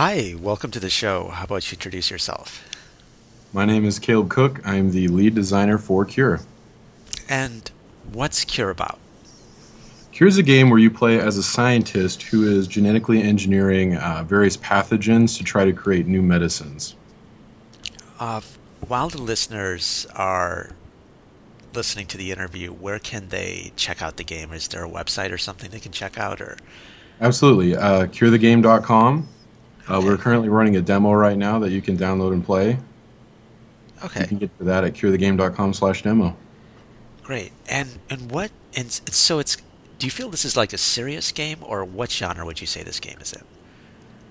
Hi, welcome to the show. How about you introduce yourself? My name is Caleb Cook. I'm the lead designer for Cure. And what's Cure about? Cure is a game where you play as a scientist who is genetically engineering uh, various pathogens to try to create new medicines. Uh, while the listeners are listening to the interview, where can they check out the game? Is there a website or something they can check out? Or absolutely, uh, curethegame.com. Uh, okay. We're currently running a demo right now that you can download and play. Okay. You can get to that at curethegame.com slash demo. Great. And and what and so it's do you feel this is like a serious game or what genre would you say this game is in?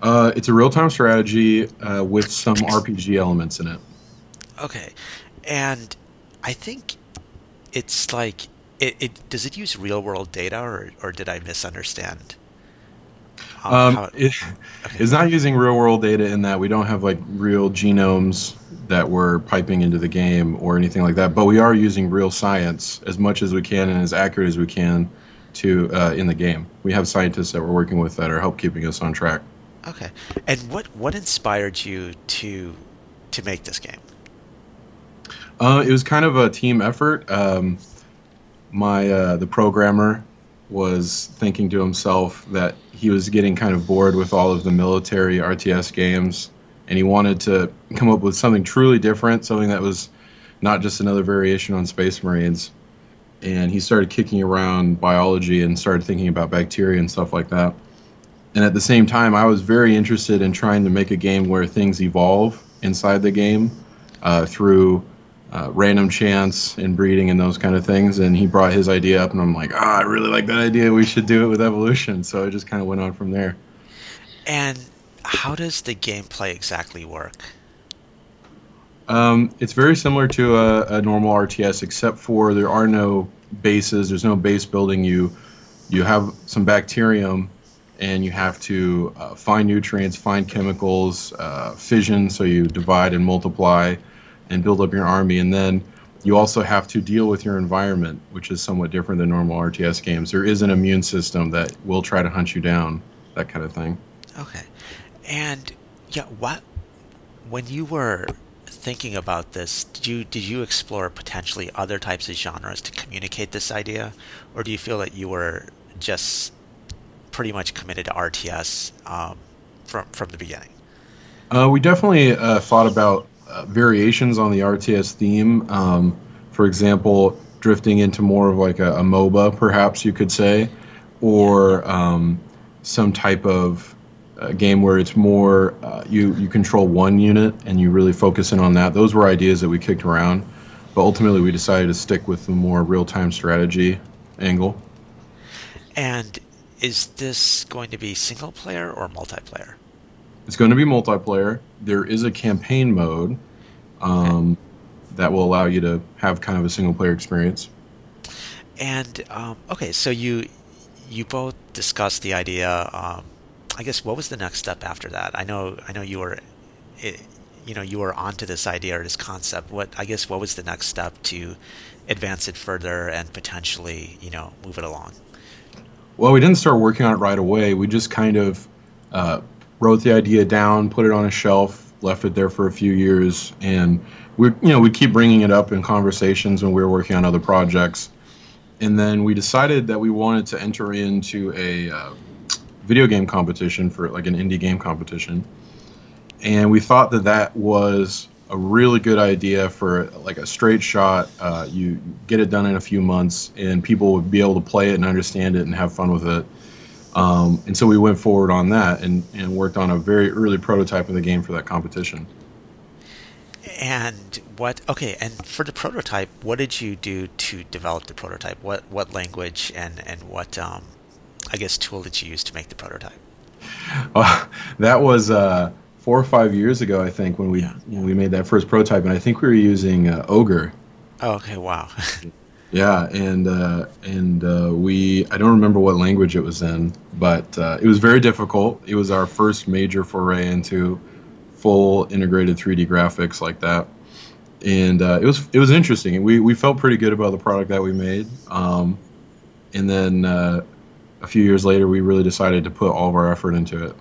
Uh, it's a real-time strategy uh, with some RPG elements in it. Okay, and I think it's like it, it does it use real-world data or or did I misunderstand? Um, um, it, okay. It's not using real-world data in that we don't have like real genomes that we're piping into the game or anything like that, but we are using real science as much as we can and as accurate as we can to uh, in the game. We have scientists that we're working with that are help keeping us on track. Okay, and what what inspired you to to make this game? Uh, it was kind of a team effort. Um, my uh, the programmer was thinking to himself that he was getting kind of bored with all of the military RTS games, and he wanted to come up with something truly different, something that was not just another variation on Space Marines and he started kicking around biology and started thinking about bacteria and stuff like that. And at the same time, I was very interested in trying to make a game where things evolve inside the game uh, through uh, random chance and breeding and those kind of things. And he brought his idea up, and I'm like, ah, oh, I really like that idea. We should do it with evolution. So it just kind of went on from there. And how does the gameplay exactly work? Um, it's very similar to a, a, normal RTS, except for there are no bases. There's no base building. You you have some bacterium, and you have to uh, find nutrients, find chemicals, uh, fission. So you divide and multiply, and build up your army. And then you also have to deal with your environment, which is somewhat different than normal RTS games. There is an immune system that will try to hunt you down, that kind of thing. Okay, and yeah, what when you were thinking about this, did you did you explore potentially other types of genres to communicate this idea, or do you feel that you were just pretty much committed to RTS um, from from the beginning? Uh, we definitely uh, thought about uh, variations on the RTS theme. Um, for example, drifting into more of like a, a MOBA, perhaps you could say, or um, some type of a game where it's more uh, you you control one unit and you really focus in on that. Those were ideas that we kicked around, but ultimately we decided to stick with the more real time strategy angle. And is this going to be single player or multiplayer? It's going to be multiplayer. There is a campaign mode um, okay. that will allow you to have kind of a single player experience. And um, okay, so you you both discussed the idea. Um, I guess what was the next step after that? I know I know you were, it, you know, you were onto this idea or this concept. What I guess what was the next step to advance it further and potentially you know move it along? Well, we didn't start working on it right away. We just kind of uh, wrote the idea down, put it on a shelf, left it there for a few years, and we you know we keep bringing it up in conversations when we were working on other projects. And then we decided that we wanted to enter into a uh, video game competition for like an indie game competition, and we thought that that was a really good idea for like a straight shot. Uh, you get it done in a few months, and people would be able to play it and understand it and have fun with it. Um, and so we went forward on that and, and worked on a very early prototype of the game for that competition. And what? Okay, and for the prototype, what did you do to develop the prototype? What what language and and what um, I guess, tool that you used to make the prototype? Well, that was uh, four or five years ago, I think, when we yeah. when we made that first prototype, and I think we were using uh, Ogre. Oh, okay, wow. yeah, and uh, and uh, we I don't remember what language it was in, but uh, it was very difficult. It was our first major foray into full integrated 3D graphics like that, and uh, it was it was interesting. We we felt pretty good about the product that we made. Um, and then a few years later, we really decided to put all of our effort into it.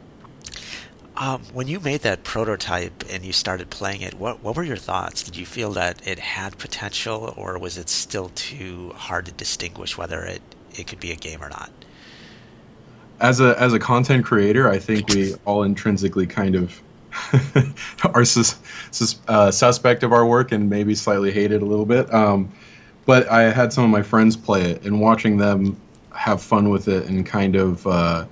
Um, when you made that prototype and you started playing it, what what were your thoughts? Did you feel that it had potential, or was it still too hard to distinguish whether it, it could be a game or not? As a as a content creator, I think we all intrinsically kind of are sus, sus, uh, suspect of our work and maybe slightly hate it a little bit. Um, but I had some of my friends play it, and watching them have fun with it and kind of uh,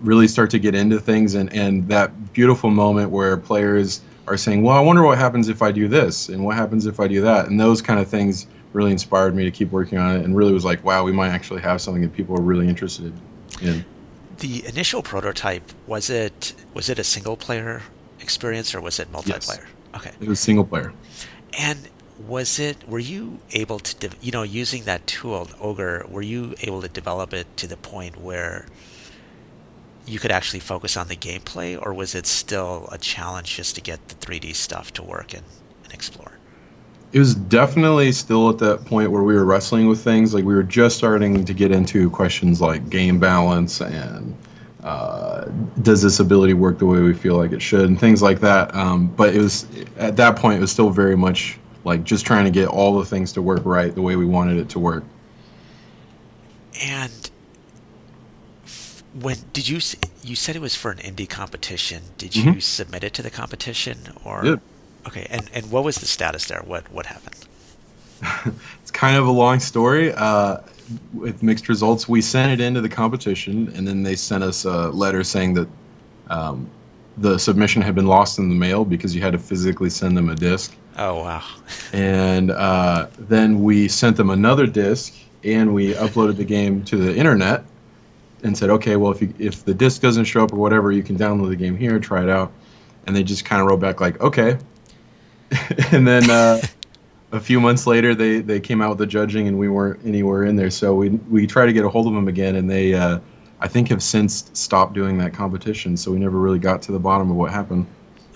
really start to get into things and, and that beautiful moment where players are saying, Well, I wonder what happens if I do this and what happens if I do that. And those kind of things really inspired me to keep working on it and really was like, wow, we might actually have something that people are really interested in. The initial prototype was it was it a single player experience or was it multiplayer? Yes. Okay. It was single player. And was it were you able to you know using that tool ogre were you able to develop it to the point where you could actually focus on the gameplay, or was it still a challenge just to get the 3D stuff to work and, and explore? It was definitely still at that point where we were wrestling with things. Like we were just starting to get into questions like game balance and uh, does this ability work the way we feel like it should, and things like that. Um, but it was at that point it was still very much like just trying to get all the things to work right the way we wanted it to work. And when did you you said it was for an indie competition? Did you mm-hmm. submit it to the competition or? Yep. Okay, and and what was the status there? What what happened? it's kind of a long story. Uh, with mixed results, we sent it into the competition, and then they sent us a letter saying that um, the submission had been lost in the mail because you had to physically send them a disc. Oh wow! and uh, then we sent them another disc, and we uploaded the game to the internet and said, okay, well, if you, if the disc doesn't show up or whatever, you can download the game here, try it out. And they just kind of wrote back like, okay. and then uh, a few months later, they, they came out with the judging, and we weren't anywhere in there. So we we tried to get a hold of them again, and they uh, I think have since stopped doing that competition. So we never really got to the bottom of what happened.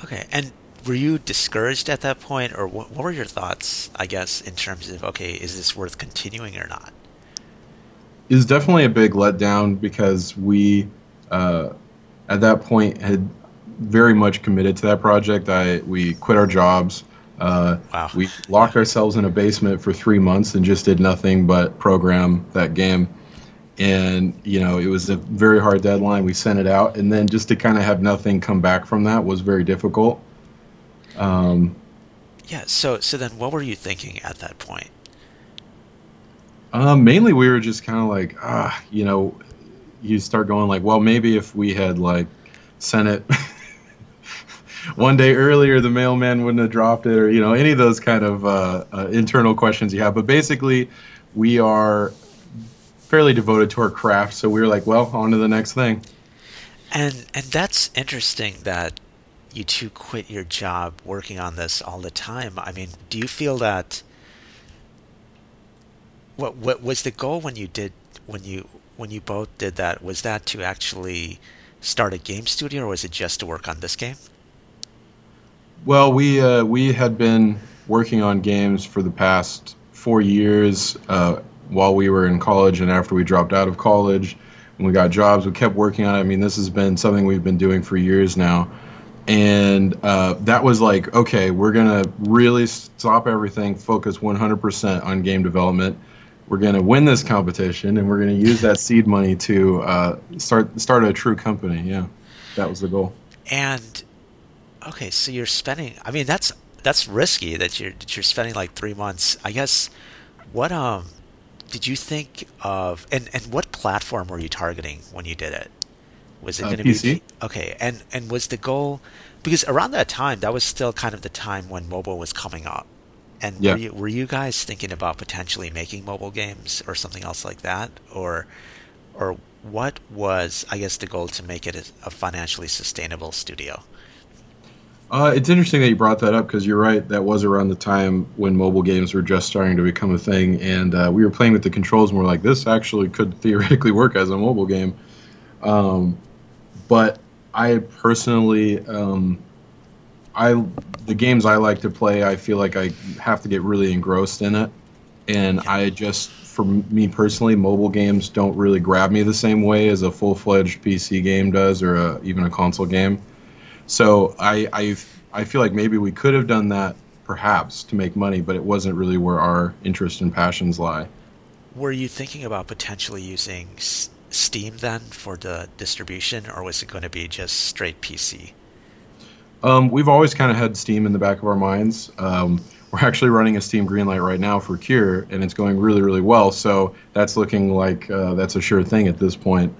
Okay, and were you discouraged at that point, or what, what were your thoughts? I guess in terms of okay, is this worth continuing or not? Is definitely a big letdown because we, uh, at that point, had very much committed to that project. I we quit our jobs. Uh, wow. We locked ourselves in a basement for three months and just did nothing but program that game. And you know, it was a very hard deadline. We sent it out, and then just to kind of have nothing come back from that was very difficult. Um, yeah. So, so then, what were you thinking at that point? Um, mainly, we were just kind of like, ah, you know, you start going like, well, maybe if we had like sent it one day earlier, the mailman wouldn't have dropped it, or you know, any of those kind of uh, uh, internal questions you have. But basically, we are fairly devoted to our craft, so we were like, well, on to the next thing. And and that's interesting that you two quit your job working on this all the time. I mean, do you feel that? What what was the goal when you did when you when you both did that? Was that to actually start a game studio, or was it just to work on this game? Well, we uh, we had been working on games for the past four years uh, while we were in college and after we dropped out of college and we got jobs. We kept working on it. I mean, this has been something we've been doing for years now. And uh, that was like, okay, we're to really stop everything, focus 100% on game development we're going to win this competition and we're going to use that seed money to uh, start start a true company. Yeah, that was the goal. And okay, so you're spending. I mean, that's that's risky that you're that you're spending like three months. I guess. What um did you think of? And and what platform were you targeting when you did it? Was it uh, going to be okay? And and was the goal because around that time that was still kind of the time when mobile was coming up and yeah. were, you, were you guys thinking about potentially making mobile games or something else like that, or or what was I guess the goal to make it a, financially sustainable studio? Uh, it's interesting that you brought that up because you're right. That was around the time when mobile games were just starting to become a thing, and uh, we were playing with the controls and we're like, this actually could theoretically work as a mobile game. Um, but I personally, um, I the games I like to play, I feel like I have to get really engrossed in it, and I just, for me personally, mobile games don't really grab me the same way as a full fledged PC game does, or a, even a console game. So I, I I feel like maybe we could have done that perhaps to make money, but it wasn't really where our interest and passions lie. Were you thinking about potentially using Steam then for the distribution, or was it going to be just straight PC? Um, we've always kind of had Steam in the back of our minds. Um, we're actually running a Steam Greenlight right now for Cure, and it's going really, really well. So that's looking like uh, that's a sure thing at this point.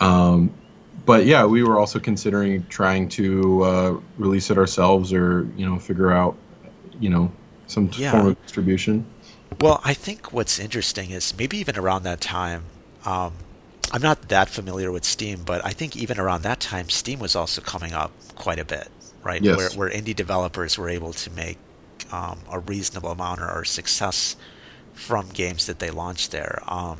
Um, but yeah, we were also considering trying to uh, release it ourselves, or you know, figure out, you know, some yeah. form of distribution. Well, I think what's interesting is maybe even around that time, um, I'm not that familiar with Steam, but I think even around that time, Steam was also coming up quite a bit, right? Yes. Where, where indie developers were able to make um, a reasonable amount or, success from games that they launched there. Um,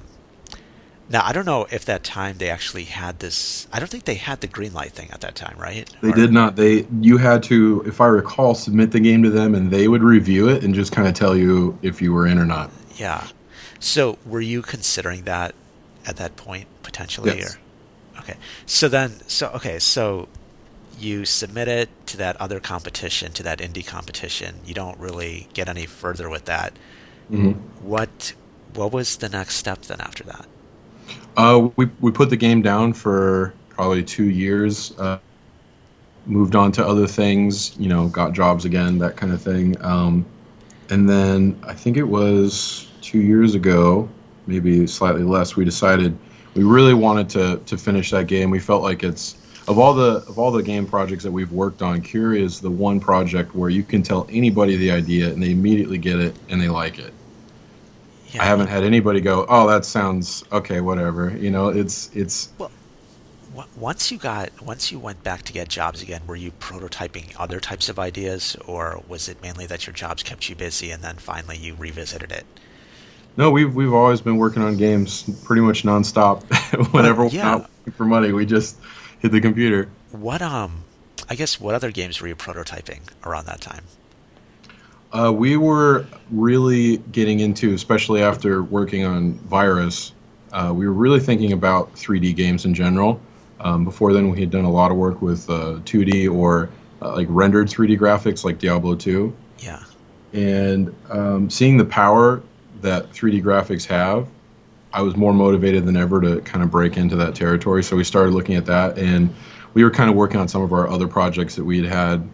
now I don't know if that time they actually had this. I don't think they had the green light thing at that time, right? They or, did not. They you had to, if I recall, submit the game to them, and they would review it and just kind of tell you if you were in or not. Yeah. So were you considering that at that point potentially? Yes. Or? Okay. So then, so okay, so you submit it to that other competition, to that indie competition. You don't really get any further with that. Mm-hmm. What what was the next step then after that? Uh, we we put the game down for probably two years. Uh, moved on to other things. You know, got jobs again, that kind of thing. Um, and then I think it was two years ago, maybe slightly less. We decided we really wanted to to finish that game. We felt like it's of all the of all the game projects that we've worked on, Cure is the one project where you can tell anybody the idea and they immediately get it and they like it. Yeah. I haven't had anybody go, "Oh, that sounds okay, whatever." You know, it's it's. Well, once you got once you went back to get jobs again, were you prototyping other types of ideas, or was it mainly that your jobs kept you busy and then finally you revisited it? No, we've we've always been working on games pretty much nonstop. Whenever yeah. we're not for money, we just hit the computer. What um, I guess what other games were you prototyping around that time? Uh, we were really getting into, especially after working on Virus. Uh, we were really thinking about 3D games in general. Um, before then, we had done a lot of work with uh, 2D or uh, like rendered 3D graphics, like Diablo 2. Yeah. And um, seeing the power that 3D graphics have, I was more motivated than ever to kind of break into that territory. So we started looking at that, and we were kind of working on some of our other projects that we had had,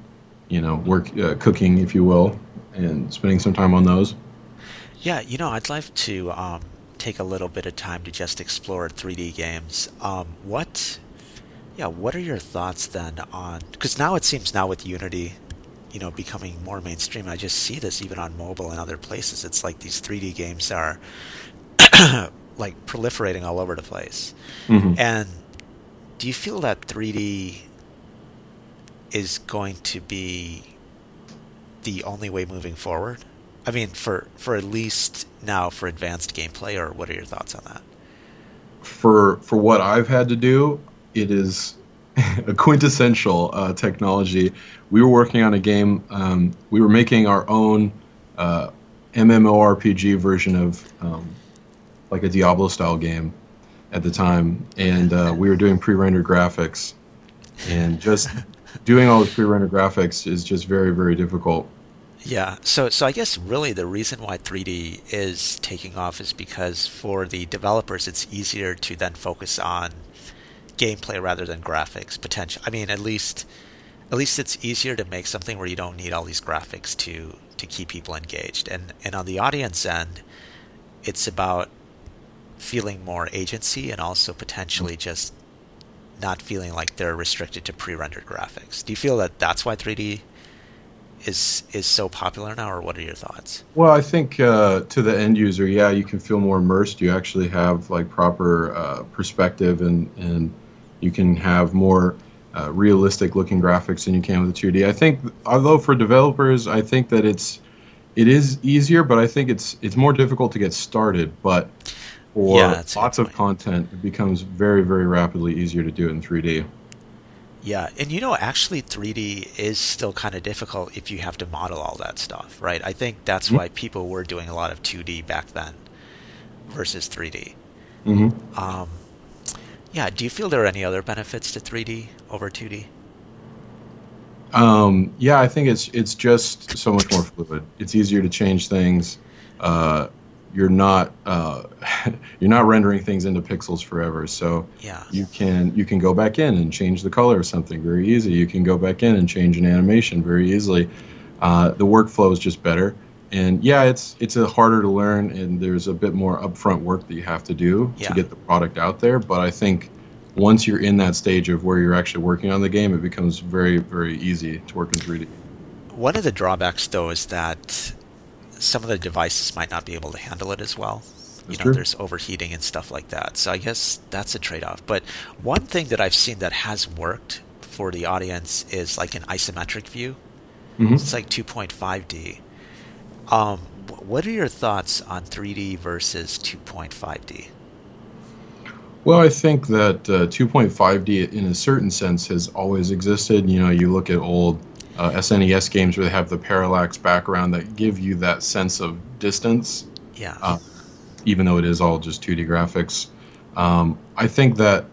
you know, work uh, cooking, if you will, and spending some time on those. Yeah, you know, I'd like to um, take a little bit of time to just explore 3D games. Um, what, yeah, what are your thoughts then on? Because now it seems now with Unity, you know, becoming more mainstream. I just see this even on mobile and other places. It's like these 3D games are like proliferating all over the place. Mm-hmm. And do you feel that 3D is going to be the only way moving forward? I mean, for for at least now for advanced gameplay, or what are your thoughts on that? For for what I've had to do, it is a quintessential uh, technology. We were working on a game. Um, we were making our own uh, MMORPG version of um, like a Diablo style game at the time, and uh, we were doing pre-rendered graphics, and just doing all the pre-rendered graphics is just very very difficult. Yeah, so so I guess really the reason why 3D is taking off is because for the developers it's easier to then focus on gameplay rather than graphics potential. I mean, at least at least it's easier to make something where you don't need all these graphics to to keep people engaged. And and on the audience end, it's about feeling more agency and also potentially just not feeling like they're restricted to pre-rendered graphics. Do you feel that that's why 3D is is so popular now, or what are your thoughts? Well, I think uh, to the end user, yeah, you can feel more immersed. You actually have like proper uh, perspective, and and you can have more uh, realistic looking graphics than you can with the 2D. I think, although for developers, I think that it's it is easier, but I think it's it's more difficult to get started. But for yeah, lots of content, it becomes very, very rapidly easier to do in 3D. Yeah, and you know, actually, 3D is still kind of difficult if you have to model all that stuff, right? I think that's mm-hmm. why people were doing a lot of 2D back then versus 3D. Mm-hmm. Um, yeah, do you feel there are any other benefits to 3D over 2D? Um, yeah, I think it's it's just so much more fluid. It's easier to change things. Uh, you're not uh, you're not rendering things into pixels forever. So Yeah. you can you can go back in and change the color of something very easy. You can go back in and change an animation very easily. Uh, the workflow is just better. And yeah, it's it's a harder to learn, and there's a bit more upfront work that you have to do Yeah. to get the product out there. But I think once you're in that stage of where you're actually working on the game, it becomes very very easy to work in 3D. One of the drawbacks, though, is that some of the devices might not be able to handle it as well. You That's know, true. there's overheating and stuff like that. So I guess that's a trade-off. But one thing that I've seen that has worked for the audience is like an isometric view. Mhm. It's like 2.5D. Um, what are your thoughts on 3D versus 2.5D? Well, I think that uh, 2.5D, in a certain sense, has always existed. You know, you look at old uh, SNES games where they have the parallax background that give you that sense of distance, Yeah. uh, even though it is all just 2D graphics. Um, I think that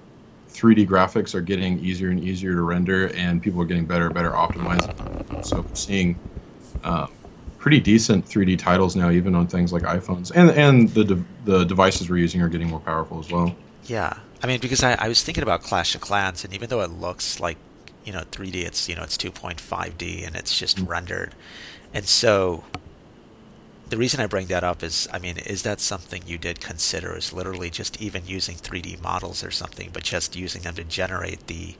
3D graphics are getting easier and easier to render, and people are getting better and better optimized. So, we're seeing uh, pretty decent 3D titles now, even on things like iPhones, and and the de- the devices we're using are getting more powerful as well. Yeah, I mean, because I, I was thinking about Clash of Clans, and even though it looks like you know 3D, it's you know it's 2.5D and it's just rendered, and so the reason I bring that up is, I mean, is that something you did consider? Is literally just even using 3D models or something, but just using them to generate the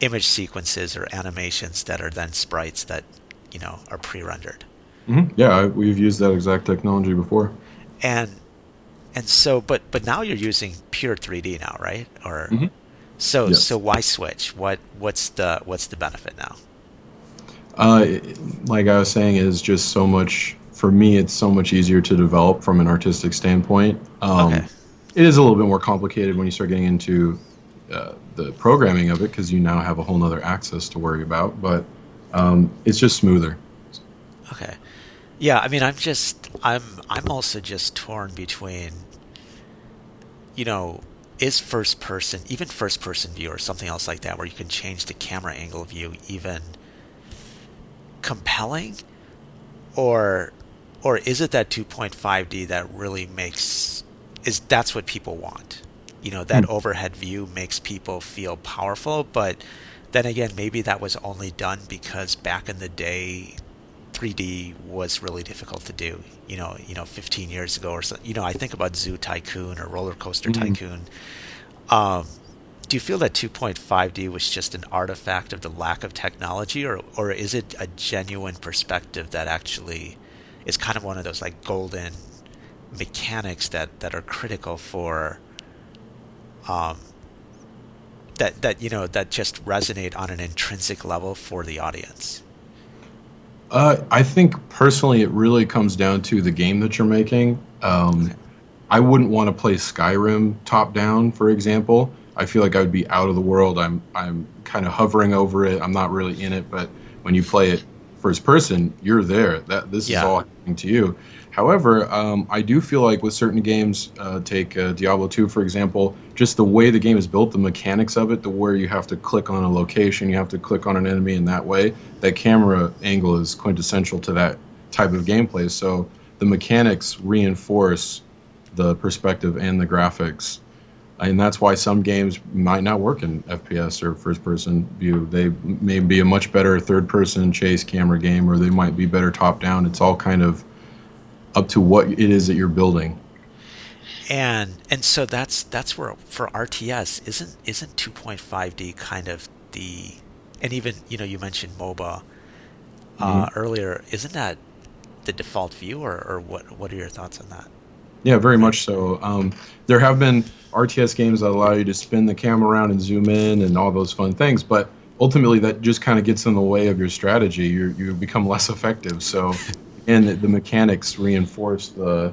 image sequences or animations that are then sprites that you know are pre-rendered. hmm Yeah, I, we've used that exact technology before. and and so but but now you're using pure 3D now, right? Or Mhm. So Yes. so why switch? What what's the what's the benefit now? Uh, like I was saying, is just so much. For me, it's so much easier to develop from an artistic standpoint. Um, Okay. It is a little bit more complicated when you start getting into uh, the programming of it because you now have a whole other access to worry about. But um, it's just smoother. Okay. Yeah, I mean I'm just I'm I'm also just torn between you know, is first person even first person view or something else like that where you can change the camera angle view even compelling or or is it that 2.5D that really makes is that's what people want you know that Hmm. overhead view makes people feel powerful but then again maybe that was only done because back in the day 3D was really difficult to do you know you know 15 years ago or so you know I think about Zoo Tycoon or Roller Coaster Mhm. Tycoon um do you feel that 2.5D was just an artifact of the lack of technology, or or is it a genuine perspective that actually is kind of one of those like golden mechanics that that are critical for um that that you know that just resonate on an intrinsic level for the audience? Uh, I think personally, it really comes down to the game that you're making. Um, Okay. I wouldn't want to play Skyrim top down, for example. I feel like I would be out of the world. I'm I'm kind of hovering over it. I'm not really in it. But when you play it first person, you're there. That this Yeah. is all happening to you. However, um, I do feel like with certain games, uh, take uh, Diablo 2 for example, just the way the game is built, the mechanics of it, the where you have to click on a location, you have to click on an enemy in that way, that camera angle is quintessential to that type of gameplay. So the mechanics reinforce the perspective and the graphics. And that's why some games might not work in FPS or first person view. They may be a much better third person chase camera game, or they might be better top down. It's all kind of up to what it is that you're building. And and so that's that's where for RTS isn't isn't 2.5D kind of the and even you know you mentioned MOBA uh, earlier isn't that the default view or, or what what are your thoughts on that? Yeah, very much so. Um, there have been RTS games that allow you to spin the camera around and zoom in and all those fun things, but ultimately that just kind of gets in the way of your strategy. You you become less effective. So, and the, the mechanics reinforce the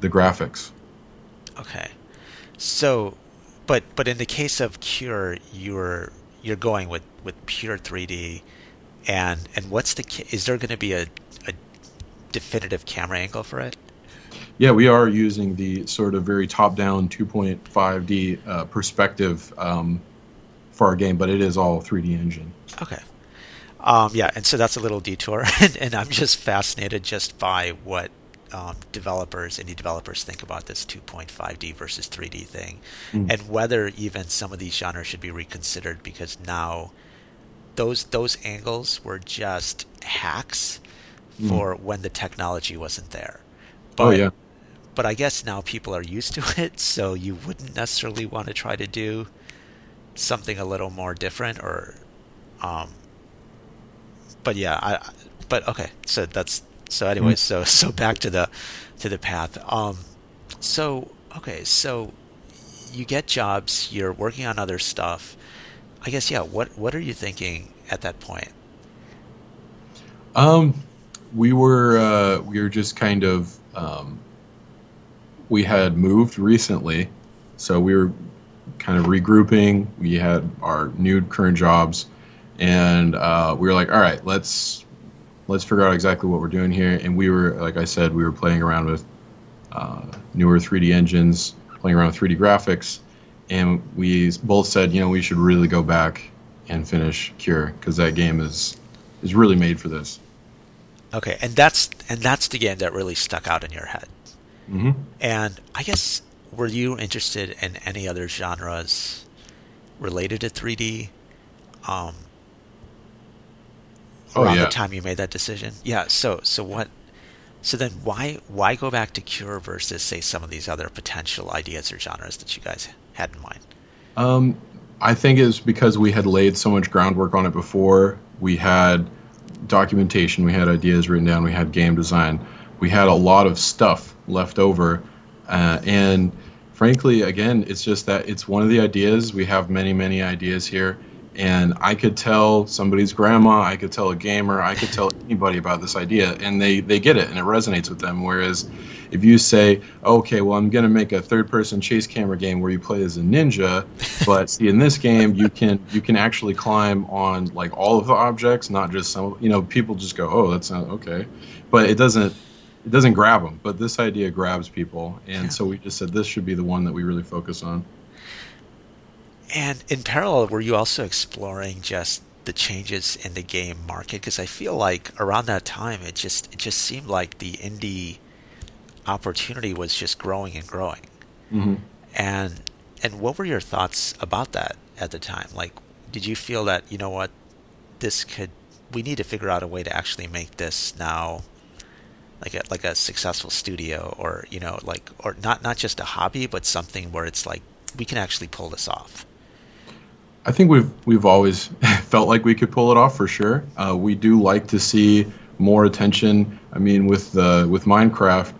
the graphics. Okay, so but but in the case of Cure, you're you're going with with pure 3D, and and what's the is there going to be a, a definitive camera angle for it? Yeah, we are using the sort of very top-down 2.5D uh, perspective um, for our game, but it is all 3D engine. Okay. Um, yeah, and so that's a little detour, and, and I'm just fascinated just by what um, developers, indie developers, think about this 2.5D versus 3D thing, mm. and whether even some of these genres should be reconsidered because now those those angles were just hacks mm. for when the technology wasn't there. Oh, but, oh yeah. But I guess now people are used to it, so you wouldn't necessarily want to try to do something a little more different or um but yeah i but okay. So that's so anyway mm-hmm. so so back to the to the path. Um so okay so you get jobs you're working on other stuff. I guess yeah what what are you thinking at that point? Um we were uh we were just kind of um we had moved recently. So we were kind of regrouping. We had our new current jobs, and uh, we were like, all right, let's let's figure out exactly what we're doing here. And we were, like I said, we were playing around with uh, newer 3D engines, playing around with 3D graphics, and we both said, you know, we should really go back and finish Cure because that game is is really made for this. Okay, and that's and that's the game that really stuck out in your head. Mm-hmm. And I guess were you interested in any other genres related to 3D? Um, oh, around yeah. the time you made that decision? Yeah. So so what? So then why why go back to Cure versus say some of these other potential ideas or genres that you guys had in mind? Um, I think it's because we had laid so much groundwork on it before. We had documentation, we had ideas written down, we had game design, we had a lot of stuff left over uh, and frankly, again, it's just that it's one of the ideas. We have many, many ideas here. And I could tell somebody's grandma, I could tell a gamer, I could tell anybody about this idea, and they, they get it and it resonates with them. Whereas if you say, okay, well, I'm going to make a third person chase camera game where you play as a ninja, but see, in this game, you can you can actually climb on like all of the objects, not just some, you know, people just go, oh, that's not okay. But it doesn't it doesn't grab them, but this idea grabs people, and yeah. so we just said this should be the one that we really focus on. And in parallel, were you also exploring just the changes in the game market? Because I feel like around that time, it just it just seemed like the indie opportunity was just growing and growing. Mm-hmm. And and what were your thoughts about that at the time? Like, did you feel that you know what, this could we need to figure out a way to actually make this now like a like a successful studio or you know like or not not just a hobby but something where it's like we can actually pull this off i think we've we've always felt like we could pull it off for sure. Uh, we do like to see more attention. I mean with uh, with minecraft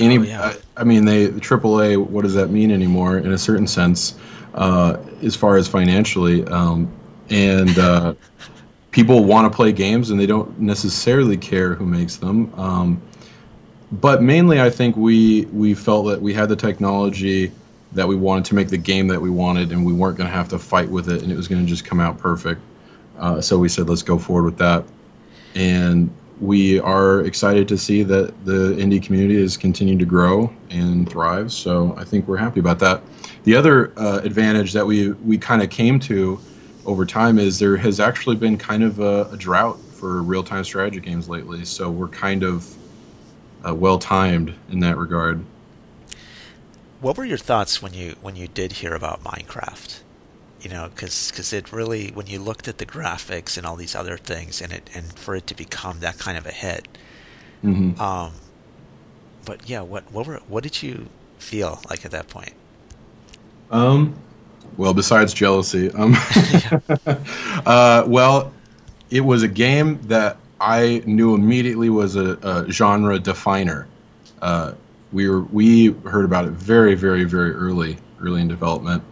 any oh, yeah. I, I, mean they the aaa what does that mean anymore in a certain sense uh, as far as financially? Um, and uh, people want to play games and they don't necessarily care who makes them. Um, but mainly I think we we felt that we had the technology that we wanted to make the game that we wanted, and we weren't going to have to fight with it, and it was going to just come out perfect. Uh, so we said, let's go forward with that, and we are excited to see that the indie community is continuing to grow and thrive. So I think we're happy about that. The other uh, advantage that we we kind of came to over time is there has actually been kind of a, a drought for real time strategy games lately. So we're kind of uh, well timed in that regard. What were your thoughts when you when you did hear about Minecraft? You know, because it really when you looked at the graphics and all these other things, and it and for it to become that kind of a hit. Mm-hmm. Um, but yeah, what what were what did you feel like at that point? Um, well, besides jealousy, um, uh, well, it was a game that I knew immediately was a, a genre definer. Uh, we were we heard about it very very very early early in development,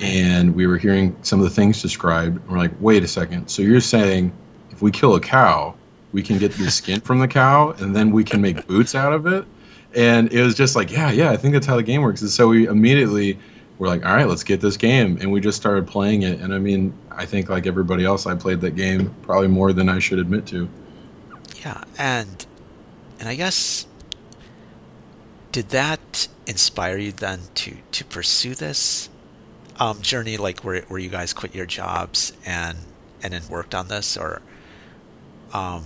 and we were hearing some of the things described. And we're like, wait a second. So you're saying if we kill a cow, we can get the skin from the cow, and then we can make boots out of it? And it was just like, yeah, yeah, I think that's how the game works. And so we immediately were like, all right, let's get this game, and we just started playing it. And I mean, I think like everybody else, I played that game probably more than I should admit to. Yeah, and and I guess did that inspire you then to to pursue this um, journey, like where where you guys quit your jobs and and then worked on this, or um,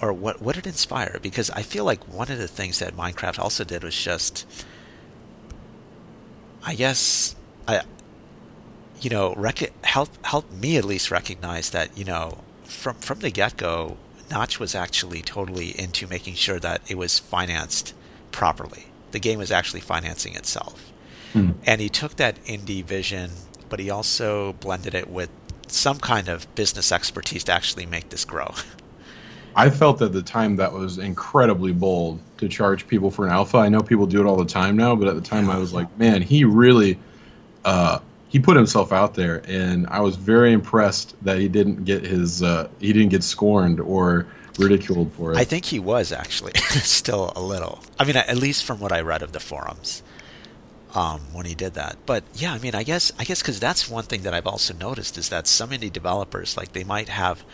or what what did it inspire? Because I feel like one of the things that Minecraft also did was just, I guess, I, you know, rec- help help me at least recognize that you know from from the get go, Notch was actually totally into making sure that it was financed properly. The game was actually financing itself, Hmm. and he took that indie vision, but he also blended it with some kind of business expertise to actually make this grow. I felt at the time that was incredibly bold to charge people for an alpha. I know people do it all the time now, but at the time I was like, man, he really uh, he put himself out there, and I was very impressed that he didn't get his uh, he didn't get scorned or ridiculed for it. I think he was actually still a little. I mean, at least from what I read of the forums um, when he did that. But yeah, I mean, I guess I guess because that's one thing that I've also noticed is that some indie developers like they might have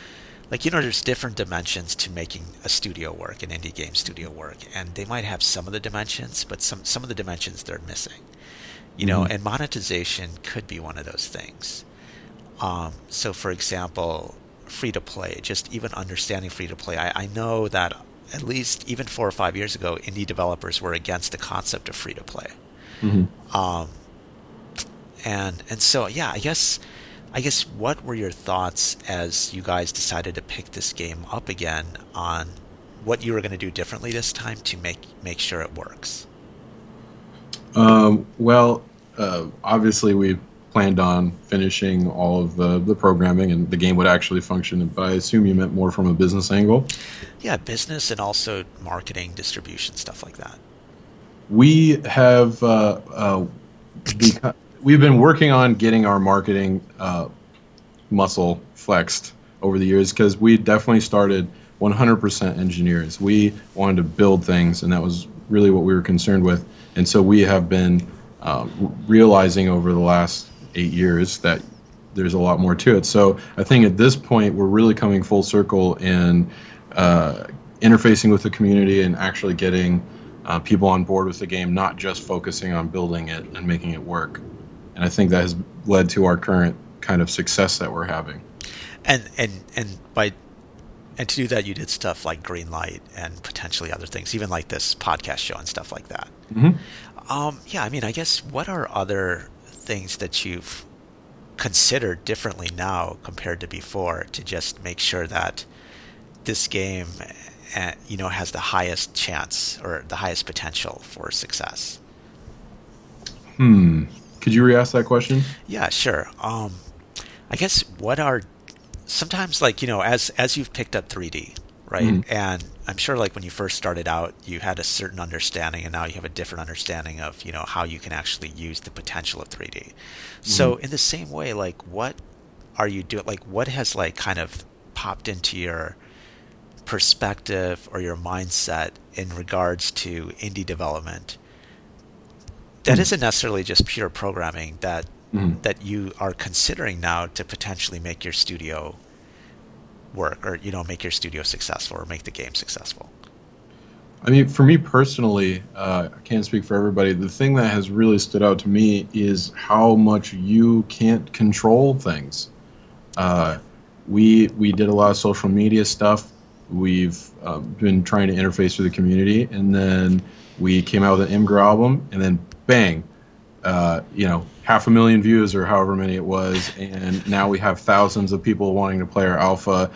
like you know there's different dimensions to making a studio work an indie game studio work and they might have some of the dimensions but some some of the dimensions they're missing you know Mhm. and monetization could be one of those things um, so for example free to play just even understanding free to play I, I know that at least even four or five years ago indie developers were against the concept of free to play Mhm. um, and and so yeah, I guess I guess what were your thoughts as you guys decided to pick this game up again on what you were going to do differently this time to make make sure it works? Um, well, uh, obviously we planned on finishing all of the, the programming and the game would actually function. But I assume you meant more from a business angle. Yeah, business and also marketing, distribution, stuff like that. We have uh, uh, beca- we've been working on getting our marketing uh, muscle flexed over the years because we definitely started 100% engineers. We wanted to build things, and that was really what we were concerned with. And so we have been um, realizing over the last eight years that there's a lot more to it. So I think at this point we're really coming full circle in uh, interfacing with the community and actually getting uh, people on board with the game, not just focusing on building it and making it work. And I think that has led to our current kind of success that we're having. And and and by and to do that, you did stuff like Greenlight and potentially other things, even like this podcast show and stuff like that. Mm-hmm. Um, yeah, I mean, I guess what are other things that you've considered differently now compared to before to just make sure that this game, uh, you know, has the highest chance or the highest potential for success? Hmm. Could you re-ask that question? Yeah, sure. Um, I guess what are sometimes like you know as as you've picked up 3D, right? Mhm. And I'm sure like when you first started out, you had a certain understanding, and now you have a different understanding of you know how you can actually use the potential of 3D. So in the same way, like what are you doing? Like what has like kind of popped into your perspective or your mindset in regards to indie development that Hmm. isn't necessarily just pure programming that Mhm. that you are considering now to potentially make your studio work or you know make your studio successful or make the game successful I mean, for me personally, uh, I can't speak for everybody. The thing that has really stood out to me is how much you can't control things. Uh, we we did a lot of social media stuff. We've uh, been trying to interface with the community, and then we came out with an Imgur album, and then bang, uh, you know, half a million views or however many it was, and now we have thousands of people wanting to play our alpha,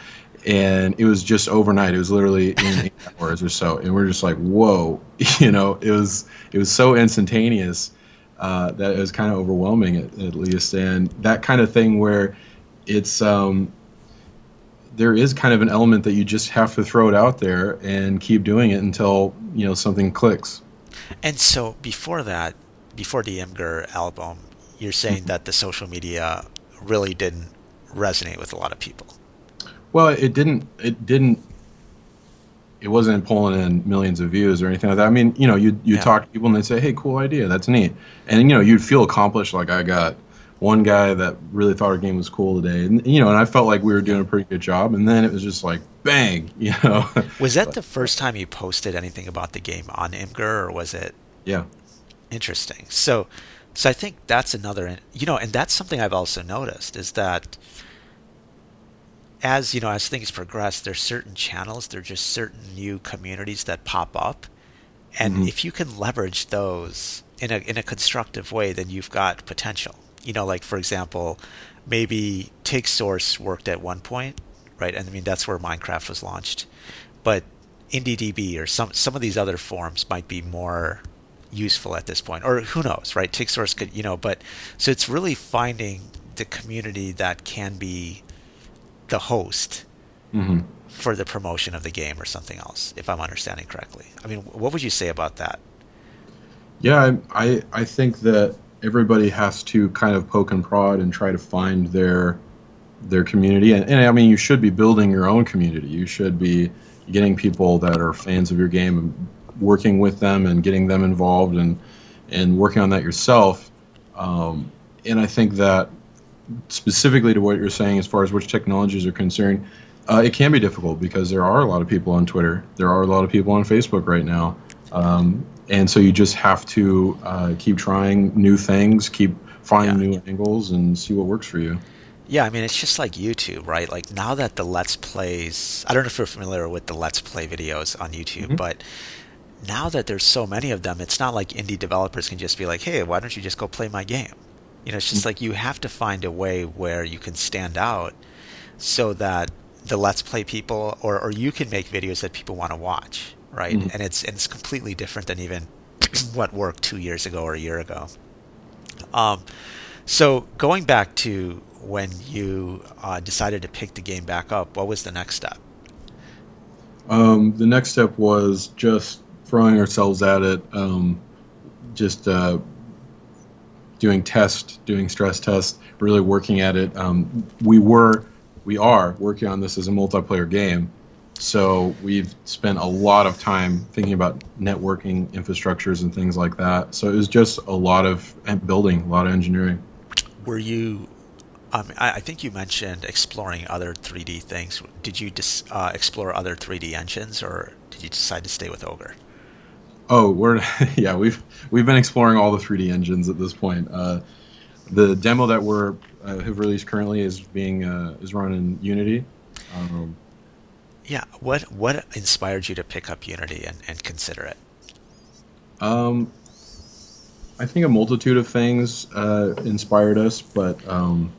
and it was just overnight. It was literally in eight hours or so, and we're just like, whoa, you know, it was it was so instantaneous uh, that it was kind of overwhelming at, at least, and that kind of thing where it's um, there is kind of an element that you just have to throw it out there and keep doing it until you know something clicks. and so before that before the imgur album you're saying mm-hmm. that the social media really didn't resonate with a lot of people Well, it didn't. It didn't. It wasn't pulling in millions of views or anything like that. I mean, you know, you you Yeah. talk to people and they say, "Hey, cool idea. That's neat," and you know, you'd feel accomplished. Like I got one guy that really thought our game was cool today, and you know, and I felt like we were doing a pretty good job. And then it was just like, bang, you know. was that the first time you posted anything about the game on imgur or was it yeah. Interesting. So, so I think that's another, you know, and that's something I've also noticed is that as you know, as things progress, there's certain channels, there's just certain new communities that pop up, and Mhm. if you can leverage those in a in a constructive way, then you've got potential. You know, like for example, maybe TIGSource worked at one point, right? And I mean that's where Minecraft was launched, but IndieDB or some some of these other forums might be more useful at this point, or who knows, right? TIGSource could, you know, but so it's really finding the community that can be the host hmm for the promotion of the game or something else, if I'm understanding correctly. I mean, what would you say about that? Yeah, I, I I think that everybody has to kind of poke and prod and try to find their their community, and, and I mean, you should be building your own community. You should be getting people that are fans of your game and working with them and getting them involved and and working on that yourself. Um, and I think that specifically to what you're saying as far as which technologies are concerned, uh, it can be difficult because there are a lot of people on Twitter. There are a lot of people on Facebook right now. Um, and so you just have to uh, keep trying new things, keep finding Yeah. new angles, and see what works for you. Yeah, I mean, it's just like YouTube, right? Like now that the Let's Plays, I don't know if you're familiar with the Let's Play videos on YouTube, Mhm. but now that there's so many of them, it's not like indie developers can just be like, hey, why don't you just go play my game? You know, it's just like you have to find a way where you can stand out so that the Let's Play people, or, or you can make videos that people want to watch, right? Mhm. And it's and it's completely different than even what worked two years ago or a year ago. Um, so going back to when you uh, decided to pick the game back up, what was the next step? Um, the next step was just throwing ourselves at it, um, just uh, doing tests, doing stress tests, really working at it. Um, we were, we are working on this as a multiplayer game, so we've spent a lot of time thinking about networking infrastructures and things like that. So it was just a lot of building, a lot of engineering. Were you? Um, I, think you mentioned exploring other 3D things. Did you dis, uh, explore other 3D engines, or did you decide to stay with Ogre? Oh, we're yeah, we've we've been exploring all the 3D engines at this point. Uh, the demo that we're uh, have released currently is being uh, is run in Unity. Um, Yeah. What what inspired you to pick up Unity and, and consider it? um, I think a multitude of things uh, inspired us, but um,